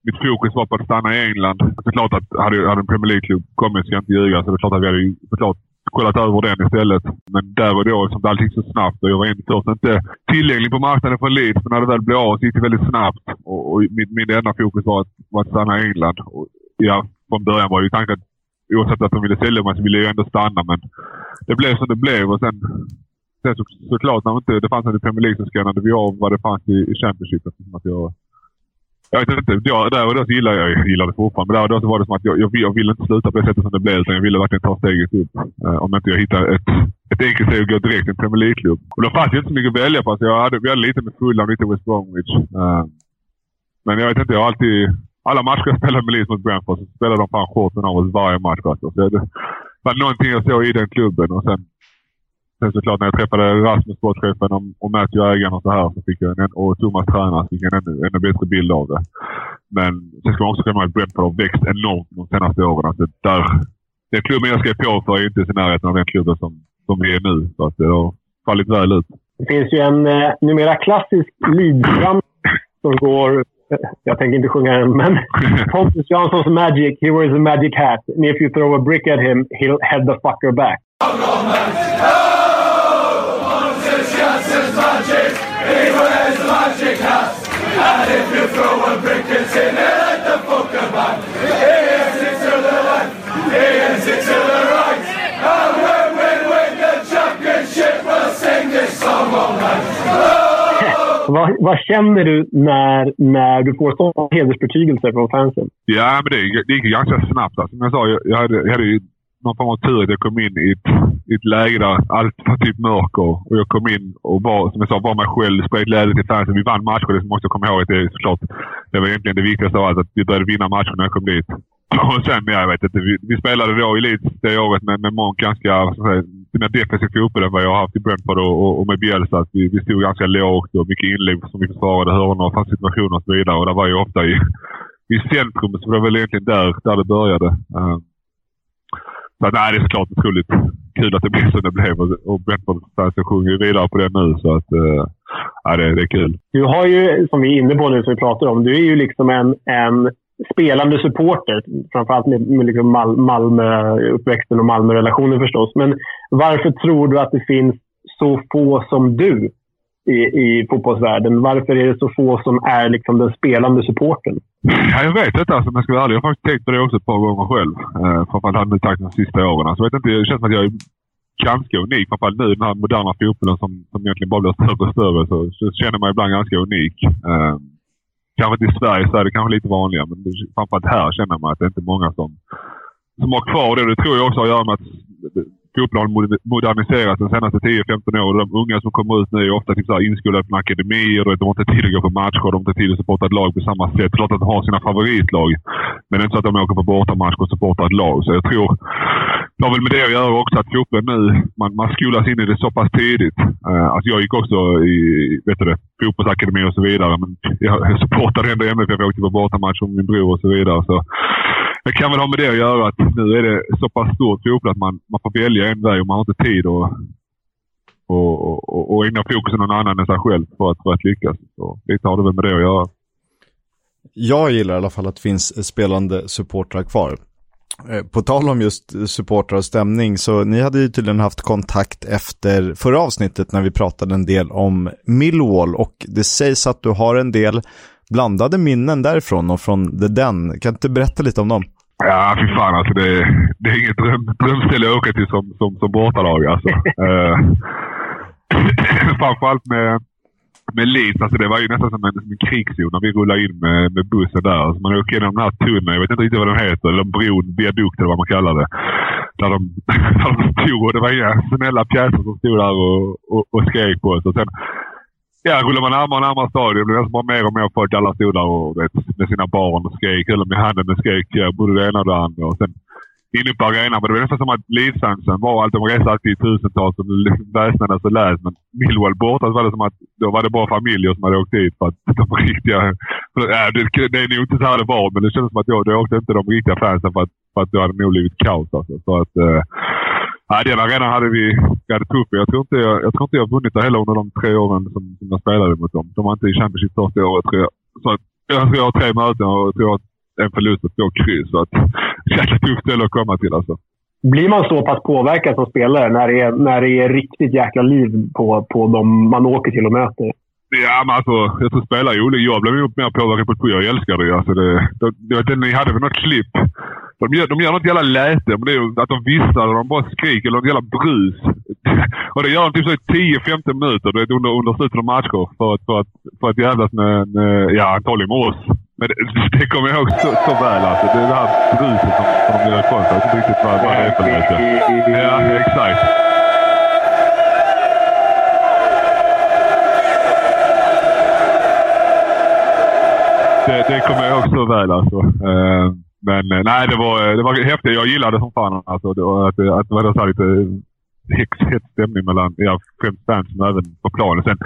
mitt fokus var på att stanna i England. Det är klart att hade, hade en Premier League-klubb kommit, ska jag inte ljuga, så det är klart att vi hade såklart kollat över den istället. Men där och då, liksom, allting så snabbt och jag var inte först inte tillgänglig på marknaden för Leeds. Men när det väl blev av så gick det väldigt snabbt. Och, och min, min enda fokus var att, var att stanna i England. Och, ja, från början var ju tanken att oavsett att de ville sälja mig så ville jag ändå stanna. Men det blev som det blev. Och sen, sen så, såklart, när det inte det fanns en i Premier League så skannade vi av vad det fanns i, i Championship. Att jag, jag vet inte. Jag, där och då så gillade jag, jag gillade det fortfarande. Men där och då så var det som att jag, jag, jag ville inte sluta på det sättet som det blev. Utan jag ville verkligen ta steget upp. Eh, om inte jag hittar ett, ett enkelt steg och gå direkt till en Premier League-klubb. Och då fanns det inte så mycket att välja på. Så jag hade, vi hade lite med Fulham, lite West Bromwich. Eh, men jag vet inte. Jag har alltid... Alla matcher jag spelade med Leeds mot Brentford så spelade de fan shorten av oss varje match. Alltså. Så det var någonting jag såg i den klubben. Och sen Sen såklart när jag träffade Rasmus, sportchefen, och, och Matthew, ägaren och så här, så fick jag en, och Thomas, tränaren, fick jag en ännu, ännu bättre bild av det. Men sen ska man också komma ihåg att Brentford har växt enormt de senaste åren. Alltså där, den klubben jag skrev på för är inte i närheten av den klubben som, som vi är nu. Så att det har fallit väl ut. Det finns ju en eh, numera klassisk Leeds som går jag tänker inte sjunga den, men Pontus Janssons Magic, he wears a magic hat. And if you throw a brick at him, he'll head the fucker back. Alltså, vad, vad, känner du när, när du får sådana hedersbetygelser från fansen? Ja, men det, det gick ganska snabbt. Alltså. Som jag sa, jag, jag hade, jag hade ju någon form av tur att jag kom in i ett, i ett läge där allt var typ mörker. Och jag kom in och var, som jag sa, var mig själv, spred glädje till fansen. Vi vann matcher. Det måste jag komma ihåg att det är såklart, det var egentligen det viktigaste av allt. Att vi började vinna matcher när jag kom dit. Och sen, ja, jag vet inte. Vi, vi spelade då i elit det året med, med mångt ganska, vad mer defensiv fotboll än vad jag har haft i Brentford och, och, och med Bielsa. Att vi, vi stod ganska lågt och mycket inlägg som vi försvarade hörnor och fanns situationer och så vidare. Och det var ju ofta i, i centrum, så det var väl egentligen där, där det började. Uh, så nej, det är såklart otroligt kul att det blev som det blev och Brentford-fansen sjunger ju vidare på det nu. Så att, uh, ja, det, det är kul. Du har ju, som vi är inne på nu, som vi pratar om, du är ju liksom en, en spelande supporter. Framförallt med, med liksom Mal Malmö-uppväxten och Malmö-relationen förstås. Men varför tror du att det finns så få som du i, i fotbollsvärlden? Varför är det så få som är liksom den spelande supporten? Ja, jag vet inte alltså, om jag ska vara ärlig. Jag har faktiskt tänkt på det också ett par gånger själv. Eh, framförallt nu de sista åren. Alltså, jag vet inte, det känns som att jag är ganska unik. Framförallt nu i den här moderna fotbollen som, som egentligen bara blir större och större så, så känner man ibland ganska unik. Eh, kanske inte i Sverige så är det kanske lite vanligare, men framförallt här känner man att det inte är många som, som har kvar det. Det tror jag också har att göra med att fotbollen har moderniserats de senaste 10-15 åren. De unga som kommer ut nu är ofta typ så inskolade på akademier. De har inte tid att gå på matcher. De har inte tid att supporta ett lag på samma sätt. Klart att de har sina favoritlag. Men det är inte så att de åker på bortamatch och supportar ett lag. Så jag tror det har väl med det att göra också att fotbollen nu, man, man skolas in i det så pass tidigt. Uh, alltså jag gick också i vet du, fotbollsakademi och så vidare. Men jag, supportade ändå MFF. Jag åkte på bortamatch med min bror och så vidare. Så det kan väl ha med det att göra att nu är det så pass stort fotboll att man, man får välja en väg och man har inte tid att och, och, och ägna fokus någon annan än sig själv för att, för att lyckas. Så lite har det väl med det att göra. Jag gillar i alla fall att det finns spelande supportrar kvar. Eh, på tal om just supportrar och stämning, så ni hade ju tydligen haft kontakt efter förra avsnittet när vi pratade en del om Millwall och det sägs att du har en del blandade minnen därifrån och från The Den. Kan inte berätta lite om dem? Ja, fy fan alltså. Det, det är inget dröm, drömställe att åka till som, som, som bortalag alltså. uh, framförallt med, med Leeds. Alltså det var ju nästan som en, som en krigszon när vi rullade in med, med bussen där. Alltså man åker genom den här tunneln. Jag vet inte riktigt vad den heter. Eller bron, viadukt eller vad man kallar det. Där de, där de stod och det var inga snälla pjäser som stod där och, och, och skrek på oss. Och sen Ja, rullar man närmare och närmare stadion blir det bara mer och mer folk. Alla stod där och, vet, med sina barn och skrek. eller med handen och skrek både det ena och det andra. Och sen inne på arenan. Men det var nästan som att Leeds-fansen var allt. De reste alltid i tusentals och väsnades och läs. Men Millwall borta så var det som att då var det bara familjer som hade åkt dit för att de riktiga... För, äh, det, det är nog inte så här det var, men det kändes som att då, då åkte inte de riktiga fansen för att, för att det hade nog blivit kaos. Alltså. Så att, äh, den arenan hade vi hade tufft jag tror, inte jag, jag tror inte jag har vunnit det heller under de tre åren som, som jag spelade mot dem. De var inte i Championship första året tror jag. Så att, jag tror jag har tre möten och jag tror att en förlust och två kryss. Så att, jäkla tufft ställe att komma till alltså. Blir man så pass påverkad som spelare när det är, när det är riktigt jäkla liv på, på de man åker till och möter? Ja, men alltså, jag tror spelare är olika. Jag blev mer påverkad på det. Jag älskar det. Alltså det, det, det, det ni hade väl något klipp de gör, de gör något jävla läte, men det är att de visslar och de bara skriker. Eller något jävla brus. och det gör de typ så i 10-15 minuter vet, under, under slutet av matcher. För att, för att, för att jävlas med, med ja antagligen med oss. Men det, det kommer jag ihåg så, så väl alltså. Det är det här bruset som, som de gör ifrån sig. Jag vet inte riktigt vad, det är för läte. Ja, exakt. Det, det kommer jag ihåg så väl alltså. Uh, men eh, nej, det var, det var häftigt. Jag gillade det som fan. Alltså, det var, att, att det var så lite hett stämning mellan ja, främst fansen även på planen. Sen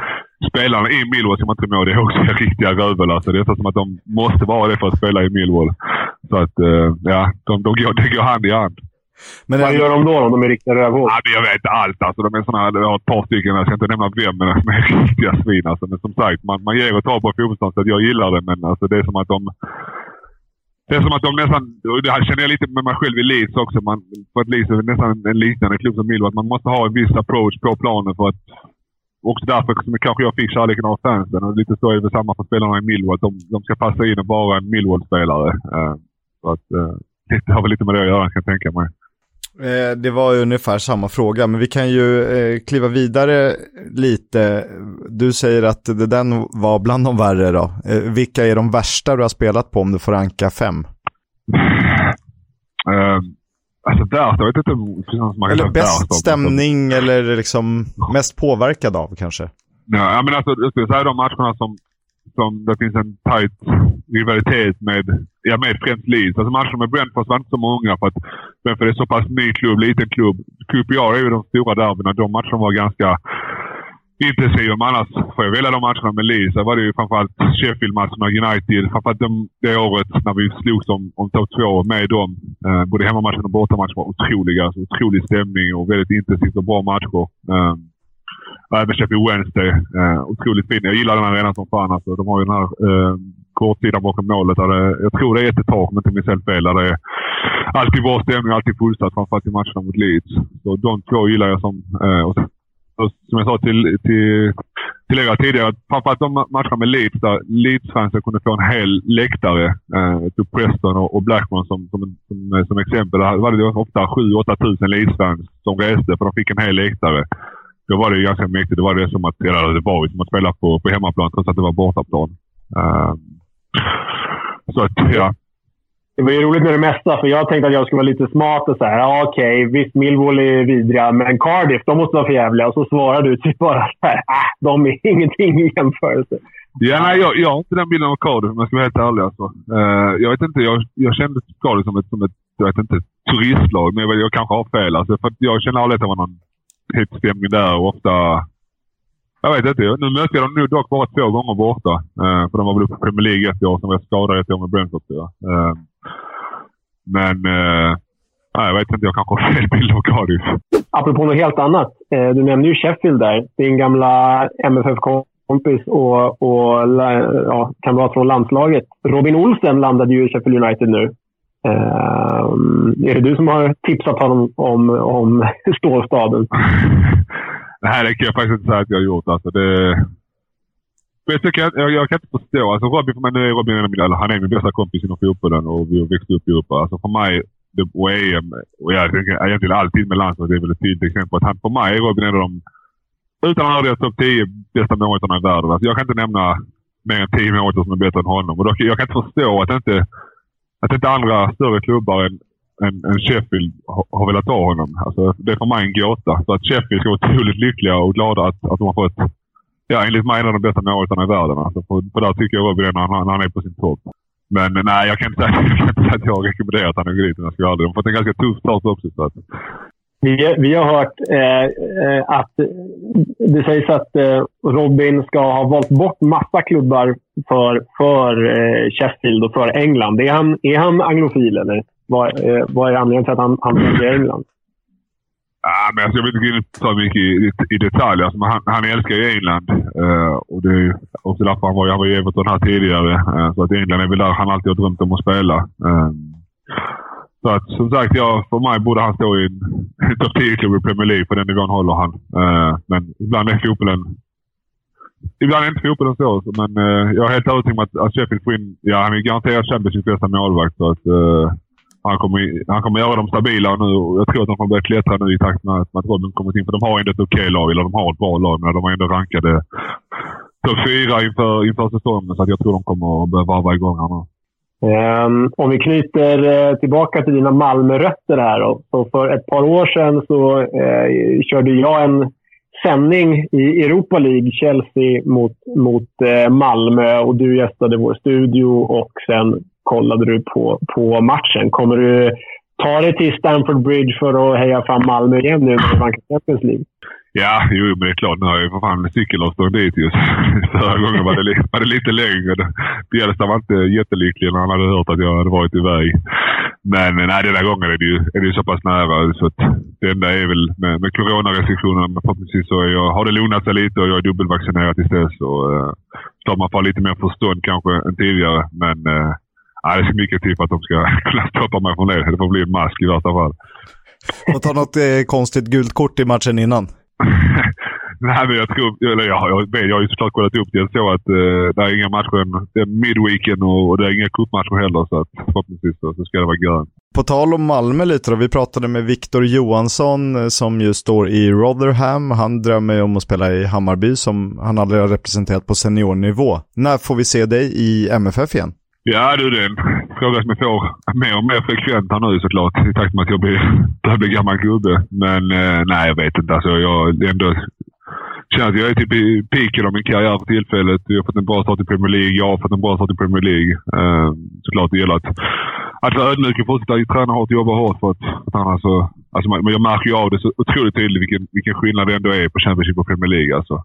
spelarna i Millwall ska man inte glömma. Det är också riktiga rövel. Alltså, det är så som att de måste vara det för att spela i Millwall. Så att, uh, ja, de, de går, det går hand i hand. Men Vad gör de då om de är riktiga rövhål? Ja, jag vet inte allt. Alltså, de är såna, jag har ett par stycken, jag ska inte nämna vem, men de är riktiga svin. Alltså. Men som sagt, man, man ger och tar på fotbollsplanen. Jag gillar det, men alltså, det är som att de det är som att de nästan, det här känner jag lite med mig själv i Leeds också, man, för att Leeds är nästan en liknande klubb som Millwall. Man måste ha en viss approach på planen för att också därför som kanske jag fick kärleken av fansen. Och lite så är det samma för spelarna i Millwall. De, de ska passa in och vara en Millwall-spelare. Uh, så att, uh, det har väl lite med det att göra kan jag tänka mig. Eh, det var ungefär samma fråga, men vi kan ju eh, kliva vidare lite. Du säger att den var bland de värre då. Eh, vilka är de värsta du har spelat på om du får ranka fem? Uh, alltså värst, jag vet inte Eller bäst stämning eller liksom mest påverkad av kanske? Ja, men alltså, jag skulle säga de matcherna som som det finns en tight rivalitet med, ja, med främst Leeds. Alltså matcherna med Brentford var inte så många för att Brentford är så pass ny klubb, liten klubb. QPR är ju de stora derbyna. De matcherna var ganska intensiva. Men annars får jag välja de matcherna med Leeds. Där var det ju framförallt Sheffield-matcherna, United. Framförallt de, det året när vi slogs om, om topp två med dem. Eh, både hemmamatchen och bortamatchen var otroliga. Alltså, otrolig stämning och väldigt intensivt och bra matcher. Eh, och även Sheffield Wednesday. Eh, otroligt fin. Jag gillar den här arenan som fan. Alltså. De har ju den här eh, kortsidan bakom målet. Där det, jag tror det är ett tak, om inte minns helt fel. Där det är alltid bra stämning och alltid fullsatt. Framförallt i matcherna mot Leeds. Så de två gillar jag som... Eh, och, och, som jag sa till, till, till er tidigare, framförallt de matcherna med Leeds där Leeds-fansen kunde få en hel läktare. Eh, typ Preston och, och Blackman som, som, som, som exempel. Där var det ofta 7-8 tusen Leeds-fans som reste för de fick en hel läktare då var det ganska mäktigt. Det var det som att, eller det var som att spela på, på hemmaplan trots att det var bortaplan. Uh, så att, ja. Det var ju roligt med det mesta, för jag tänkte att jag skulle vara lite smart och säga ja, okej, okay, visst Millwall är vidriga, men Cardiff, de måste vara för jävliga. Och så svarar du typ bara så här, ah, de är ingenting i jämförelse. Ja, nej, jag, jag har inte den bilden av Cardiff om jag ska vara helt ärlig. Alltså. Uh, jag vet inte, jag, jag kände Cardiff som ett, som ett jag vet inte, turistlag, men jag, jag kanske har fel. Alltså, för jag känner aldrig att det var någon stämning där och ofta... Jag vet inte. Nu mötte jag dem nu dock bara två gånger borta. Eh, för de var väl uppe i Premier League ett år, sen var jag skadad ett år med Brentford. Eh, men... Eh, nej, jag vet inte. Jag kanske har fel bild av Cardiff. Apropå något helt annat. Eh, du nämnde ju Sheffield där. Din gamla MFF-kompis och, och ja, kamrat från landslaget. Robin Olsen landade ju i Sheffield United nu. Uh, är det du som har tipsat honom om, om stålstaden? Nej, det kan jag faktiskt inte säga att jag har gjort. Alltså, det... Men jag, kan, jag, jag kan inte förstå. Alltså, Robin, för mig, nu är Robin en av mina, han är min bästa kompis inom fotbollen och vi har växt upp i Europa. Alltså, för mig, det, och EM, och jag tänker egentligen alltid med landslaget, det är väl ett tydligt exempel. Att han, för mig är Robin en av de, utan att ha topp 10 bästa målvakterna i världen. Alltså, jag kan inte nämna mer än 10 målvakter som är bättre än honom. Och då, jag kan inte förstå att inte att inte andra större klubbar än, än, än Sheffield har, har velat ha honom. Alltså, det är för mig en gåta. Så att Sheffield ska vara otroligt lyckliga och glada att, att de har fått, ja, enligt mig, en av de bästa målvakterna i världen. Alltså, för, för där tycker jag Robin när han, när han är på sin topp. Men nej, jag kan inte säga, jag kan inte säga att jag rekommenderar att han går dit jag De har fått en ganska tuff start också. Så att, vi, vi har hört eh, eh, att det sägs att eh, Robin ska ha valt bort massa klubbar för, för eh, Sheffield och för England. Är han, är han anglofil eller vad, eh, vad är anledningen till att han, han väljer England? Ah, men alltså, jag vill inte gå in så mycket i, i detalj. Alltså, han, han älskar ju England. Uh, och det är också därför han var, han var i Everton här tidigare. Uh, så att England är väl där han alltid har drömt om att spela. Uh, så att som sagt, ja, för mig borde han stå i en topp 10-klubb i Premier League. På den nivån håller han. Uh, men ibland är fotbollen... Ibland är inte fotbollen så, men uh, jag är helt övertygad om att, att Sheffield får in... Ja, han är garanterat Championships bästa målvakt. Så att, uh, han, kommer, han kommer göra dem stabila nu. Jag tror att de kommer börja klättra nu i takt med, att Robin kommit in. För de har ändå ett okej okay lag, eller de har ett bra lag, men de är ändå rankade topp fyra inför, inför säsongen. Så att jag tror de kommer att börja varva igång här nu. Um, om vi knyter uh, tillbaka till dina Malmörötter här. Då. Så för ett par år sedan så uh, körde jag en sändning i Europa League, Chelsea mot, mot uh, Malmö. Och du gästade vår studio och sen kollade du på, på matchen. Kommer du ta dig till Stamford Bridge för att heja fram Malmö igen nu när det Champions League? Ja, jo, men det är klart. Nu har jag ju för fan cykelavstånd dit just. Förra gången var det, var det lite längre. Bjälstad var inte jättelycklig när han hade hört att jag hade varit iväg. Men nej, den här gången är det ju, är det ju så pass nära. Så att det enda är väl med, med coronarestriktionerna. Men förhoppningsvis så jag, har det lugnat sig lite och jag är dubbelvaccinerad tills dess. Så, eh, så man får lite mer förstånd kanske än tidigare. Men eh, nej, det är så mycket till för att de ska kunna stoppa mig från det. Det får bli en mask i värsta fall. Och ta något eh, konstigt gult kort i matchen innan. Nej, men jag tror... Eller jag, jag, jag har ju såklart kollat upp det. Jag såg att eh, det är inga matcher. Det är midweeken och, och det är inga cupmatcher heller. Så att förhoppningsvis så, så ska det vara grönt. På tal om Malmö lite då, vi pratade med Viktor Johansson eh, som ju står i Rotherham. Han drömmer ju om att spela i Hammarby som han aldrig har representerat på seniornivå. När får vi se dig i MFF igen? Ja du, det är en fråga som jag får mer och mer frekvent här nu såklart. I takt med att jag blir, börjar bli gammal gubbe. Men eh, nej, jag vet inte. Alltså, jag ändå känner att jag är typ i peaken av min karriär för tillfället. Jag har fått en bra start i Premier League. Jag har fått en bra start i Premier League. Eh, såklart det gäller att, att vara ödmjuk och fortsätta träna hårt och jobba hårt. För att, att annars så, alltså, man, jag märker ju av det så otroligt tydligt vilken, vilken skillnad det ändå är på Championship och Premier League. Alltså.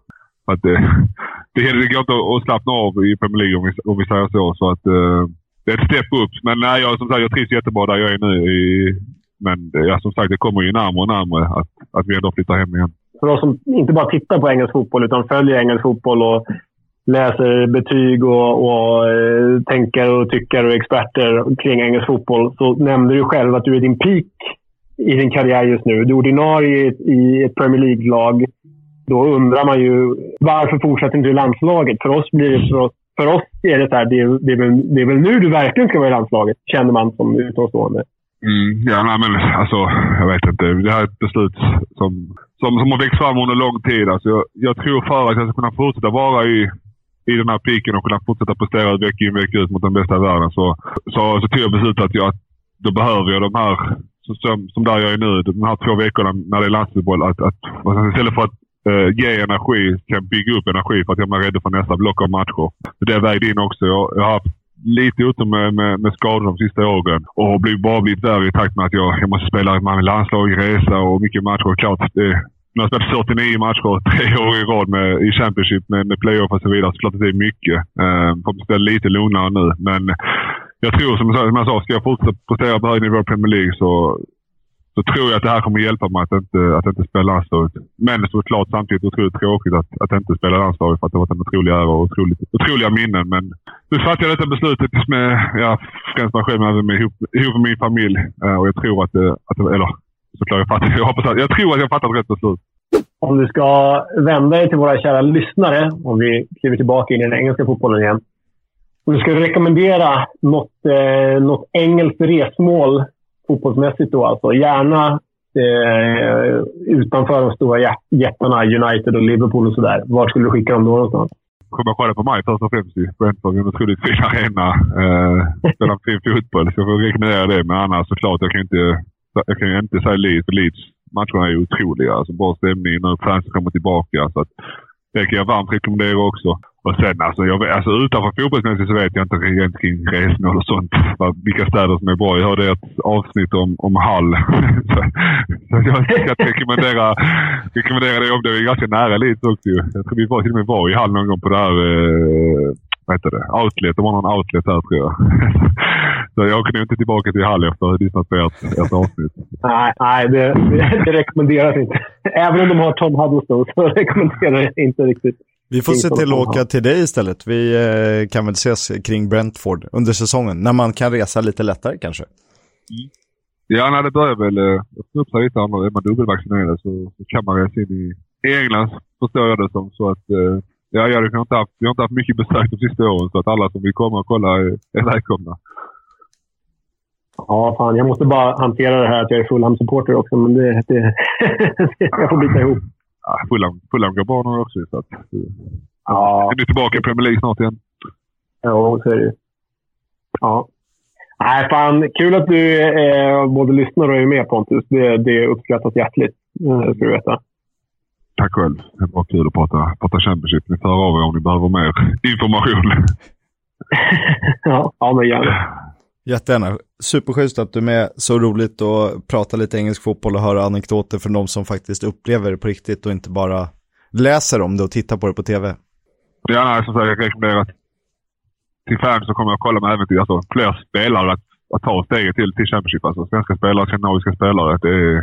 Att, eh, det, det, det går inte att slappna av i Premier League om vi, om vi säger så. så att, eh, det är ett step upp. Men nej, jag, som sagt, jag trivs jättebra där jag är nu. I, men eh, ja, som sagt, det kommer ju närmare och närmare att, att vi ändå flyttar hem igen för oss som inte bara tittar på engelsk fotboll utan följer engelsk fotboll och läser betyg och, och eh, tänker och tycker och experter kring engelsk fotboll så nämnde du själv att du är din peak i din karriär just nu. Du är ordinarie i ett Premier League-lag. Då undrar man ju varför fortsätter inte du i landslaget? För oss blir det för oss, för oss är det så här, det är, det, är väl, det är väl nu du verkligen ska vara i landslaget, känner man som utomstående. Mm, ja, nej, men alltså, jag vet inte. Det här är ett beslut som, som, som har växt fram under lång tid. Alltså, jag, jag tror för att jag ska kunna fortsätta vara i, i den här piken och kunna fortsätta prestera vecka in vecka ut mot den bästa i världen så, så, så tog jag beslutet att jag, då behöver jag de här, som, som där jag är nu, de här två veckorna när det är landslagsboll. Att, att, istället för att eh, ge energi, kan bygga upp energi för att jag är redo för nästa block av matcher. Det vägde in också. Jag, jag har haft lite ute med, med, med skador de sista åren och blivit, bara blivit värre i takt med att jag, jag måste spela med landslag, resa och mycket matcher. Klart, det, nu har jag spelat 49 matcher tre år i rad med, i Championship med, med playoff och så vidare. Så klart att det är mycket. Eh, får spela lite lugnare nu. Men jag tror som som jag sa, ska jag fortsätta prestera på hög nivå i Premier League så så tror jag att det här kommer hjälpa mig att inte, att inte spela landslaget. Men såklart samtidigt otroligt tråkigt att, att inte spela landslaget för att det har varit en otrolig ära och otroligt, otroliga minnen. Men nu fattade jag detta beslutet med, ja, främst mig själv, men med, ihop, ihop med min familj. Eh, och jag tror att, det, att eller såklart jag fattar, jag hoppas att, jag tror att jag fattat rätt beslut. Om du ska vända dig till våra kära lyssnare, om vi kliver tillbaka in i den engelska fotbollen igen. Om du ska rekommendera något, eh, något engelskt resmål fotbollsmässigt då alltså. Gärna eh, utanför de stora jättarna, United och Liverpool och sådär. Var skulle du skicka dem då någonstans? Kommer kolla på mig först och främst i Brentford. Eh, en otroligt fin arena. Eh, spelar fin fotboll. Så jag får rekommendera det. Men annars såklart, jag kan inte, jag kan inte säga Leeds. För Leeds matcherna är otroliga. Alltså, bra stämning nu. Fansen kommer tillbaka. Så att, det kan jag varmt rekommendera också. Och sen alltså, jag, alltså utanför fotbollsmässigt så vet jag inte rent kring resmål och sånt. Vilka städer som är bra. Jag hörde ett avsnitt om, om Hall. så, så jag ska rekommendera, rekommendera det om det. är ganska nära Leeds också ju. Jag tror vi var, till och med var i Hall någon gång på det här eh, vad heter det? Outlet. Det var någon outlet här tror jag. Så jag åker nog inte tillbaka till Hall efter att ha lyssnat på ert, ert avsnitt. Nej, nej det, det, rekommenderas inte. Även om de har Tom Huddleston så rekommenderar jag inte riktigt. Vi får se till att åka till dig istället. Vi eh, kan väl ses kring Brentford under säsongen. När man kan resa lite lättare kanske. Mm. Ja, när det börjar väl eh, öppna upp sig lite. Är man dubbelvaccinerad så, så kan man resa in i, i England, förstår jag det som. Så att eh, Ja, ja, vi, har inte haft, vi har inte haft mycket besök de sista åren så att alla som vill komma och kolla är, är välkomna. Ja, fan. Jag måste bara hantera det här att jag är Fulham-supporter också, men det, det jag får bita ihop. Ja, Fulham, Fulham går bra nu också. Så att, ja. Är tillbaka i Premier League snart igen? Ja, så är det Ja. Nej, fan. Kul att du eh, både lyssnar och är med Pontus. Det, det uppskattas hjärtligt, eh, ska du veta. Tack själv. Det var kul att prata, prata Championship. Ni för av er om ni behöver mer information. ja, ja, men gärna. Jättegärna. Superschysst att du är med. Så roligt att prata lite engelsk fotboll och höra anekdoter från de som faktiskt upplever det på riktigt och inte bara läser om det och tittar på det på tv. Ja, nej, som sagt, jag rekommenderar till fans så kommer jag kolla med även till alltså, fler spelare att, att ta steget till, till Championship. Alltså svenska spelare, skandinaviska spelare. Det är,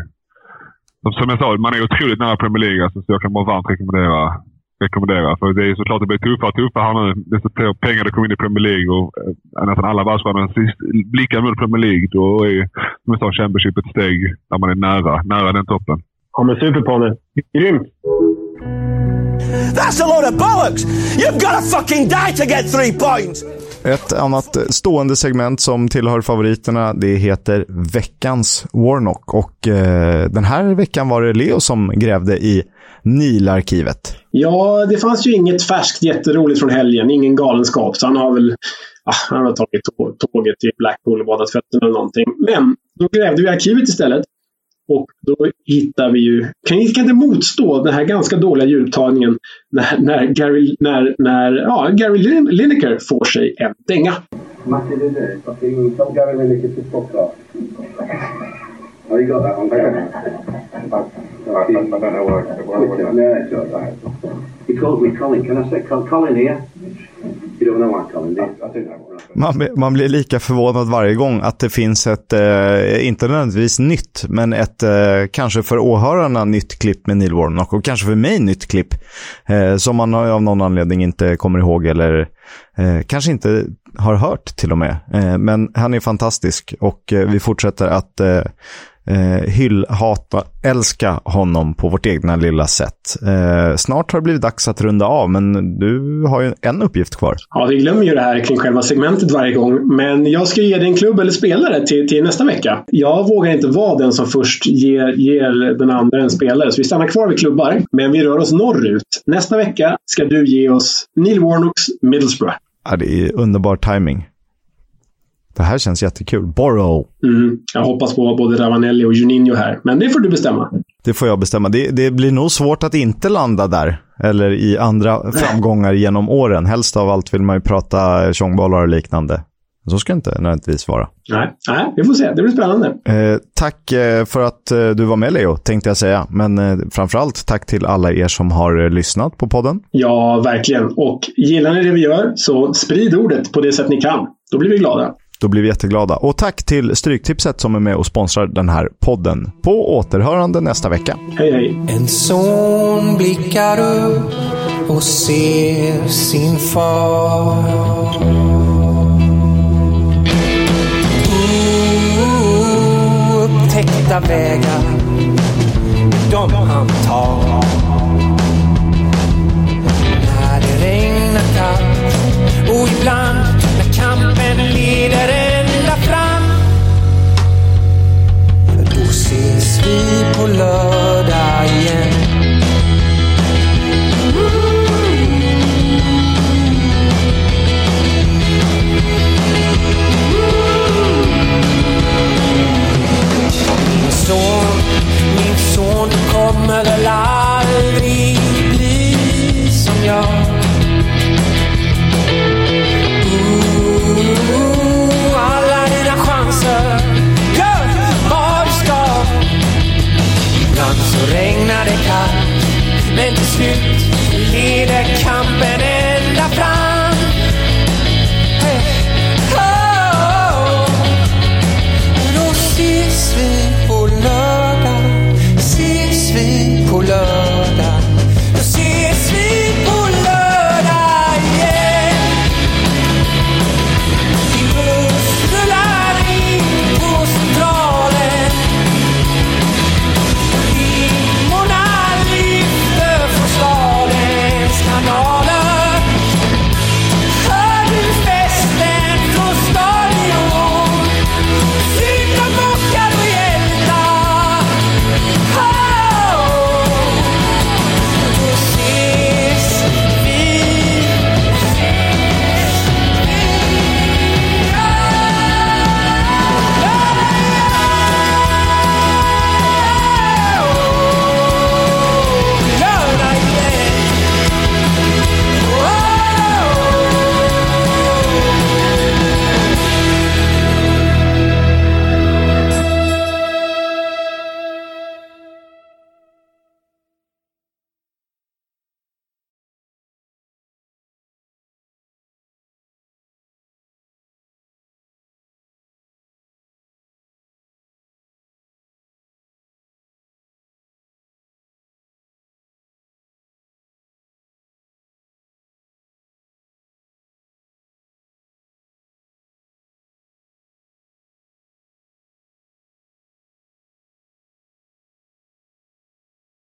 som jag sa, man är otroligt nära Premier League. Alltså, så jag kan bara varmt rekommendera, rekommendera. För det är såklart det blir tuffare och tuffare här nu. Desto fler pengar det kommer in i Premier League och äh, nästan alla världsstjärnor blickar mot Premier League. Då är, som jag sa, Championship ett steg där man är nära, nära den toppen. Ja, men super Ponne. Grymt! That's a load of bollocks! You've got to fucking die to get three points! Ett annat stående segment som tillhör favoriterna, det heter veckans Warnock. Och eh, den här veckan var det Leo som grävde i Nilarkivet. Ja, det fanns ju inget färskt jätteroligt från helgen. Ingen galenskap. Så han har väl ah, han har tagit tåget till Blackpool och badat fötterna eller någonting. Men då grävde vi arkivet istället. Och då hittar vi ju, kan, kan inte motstå den här ganska dåliga ljudtagningen när, när Gary, när, när, ja, Gary Lineker får sig en dänga. Matti, det är. Oh. He called me Colin. Can I say Colin here? Man, man blir lika förvånad varje gång att det finns ett, eh, inte nödvändigtvis nytt, men ett eh, kanske för åhörarna nytt klipp med Neil Warnock och kanske för mig nytt klipp eh, som man av någon anledning inte kommer ihåg eller eh, kanske inte har hört till och med. Eh, men han är fantastisk och eh, vi fortsätter att eh, hyll, hata, älska honom på vårt egna lilla sätt. Eh, snart har det blivit dags att runda av, men du har ju en uppgift kvar. Ja, vi glömmer ju det här kring själva segmentet varje gång. Men jag ska ge dig en klubb eller spelare till, till nästa vecka. Jag vågar inte vara den som först ger, ger den andra en spelare, så vi stannar kvar vid klubbar. Men vi rör oss norrut. Nästa vecka ska du ge oss Neil Warnocks Middlesbrough. Ja, det är underbar timing. Det här känns jättekul. Borrow. Mm, jag hoppas på både Ravanelli och Juninho här, men det får du bestämma. Det får jag bestämma. Det, det blir nog svårt att inte landa där. Eller i andra framgångar genom åren. Helst av allt vill man ju prata tjongbollar och liknande. Så ska det inte nödvändigtvis vara. Nej, nej, vi får se. Det blir spännande. Eh, tack eh, för att eh, du var med Leo, tänkte jag säga. Men eh, framförallt tack till alla er som har eh, lyssnat på podden. Ja, verkligen. Och gillar ni det vi gör så sprid ordet på det sätt ni kan. Då blir vi glada. Då blir vi jätteglada. Och tack till Stryktipset som är med och sponsrar den här podden. På återhörande nästa vecka. Hej, hej. En son blickar upp och ser sin far. Upptäckta vägar, de han tar. När det regnar kallt och ibland vi slut leder kampen ända.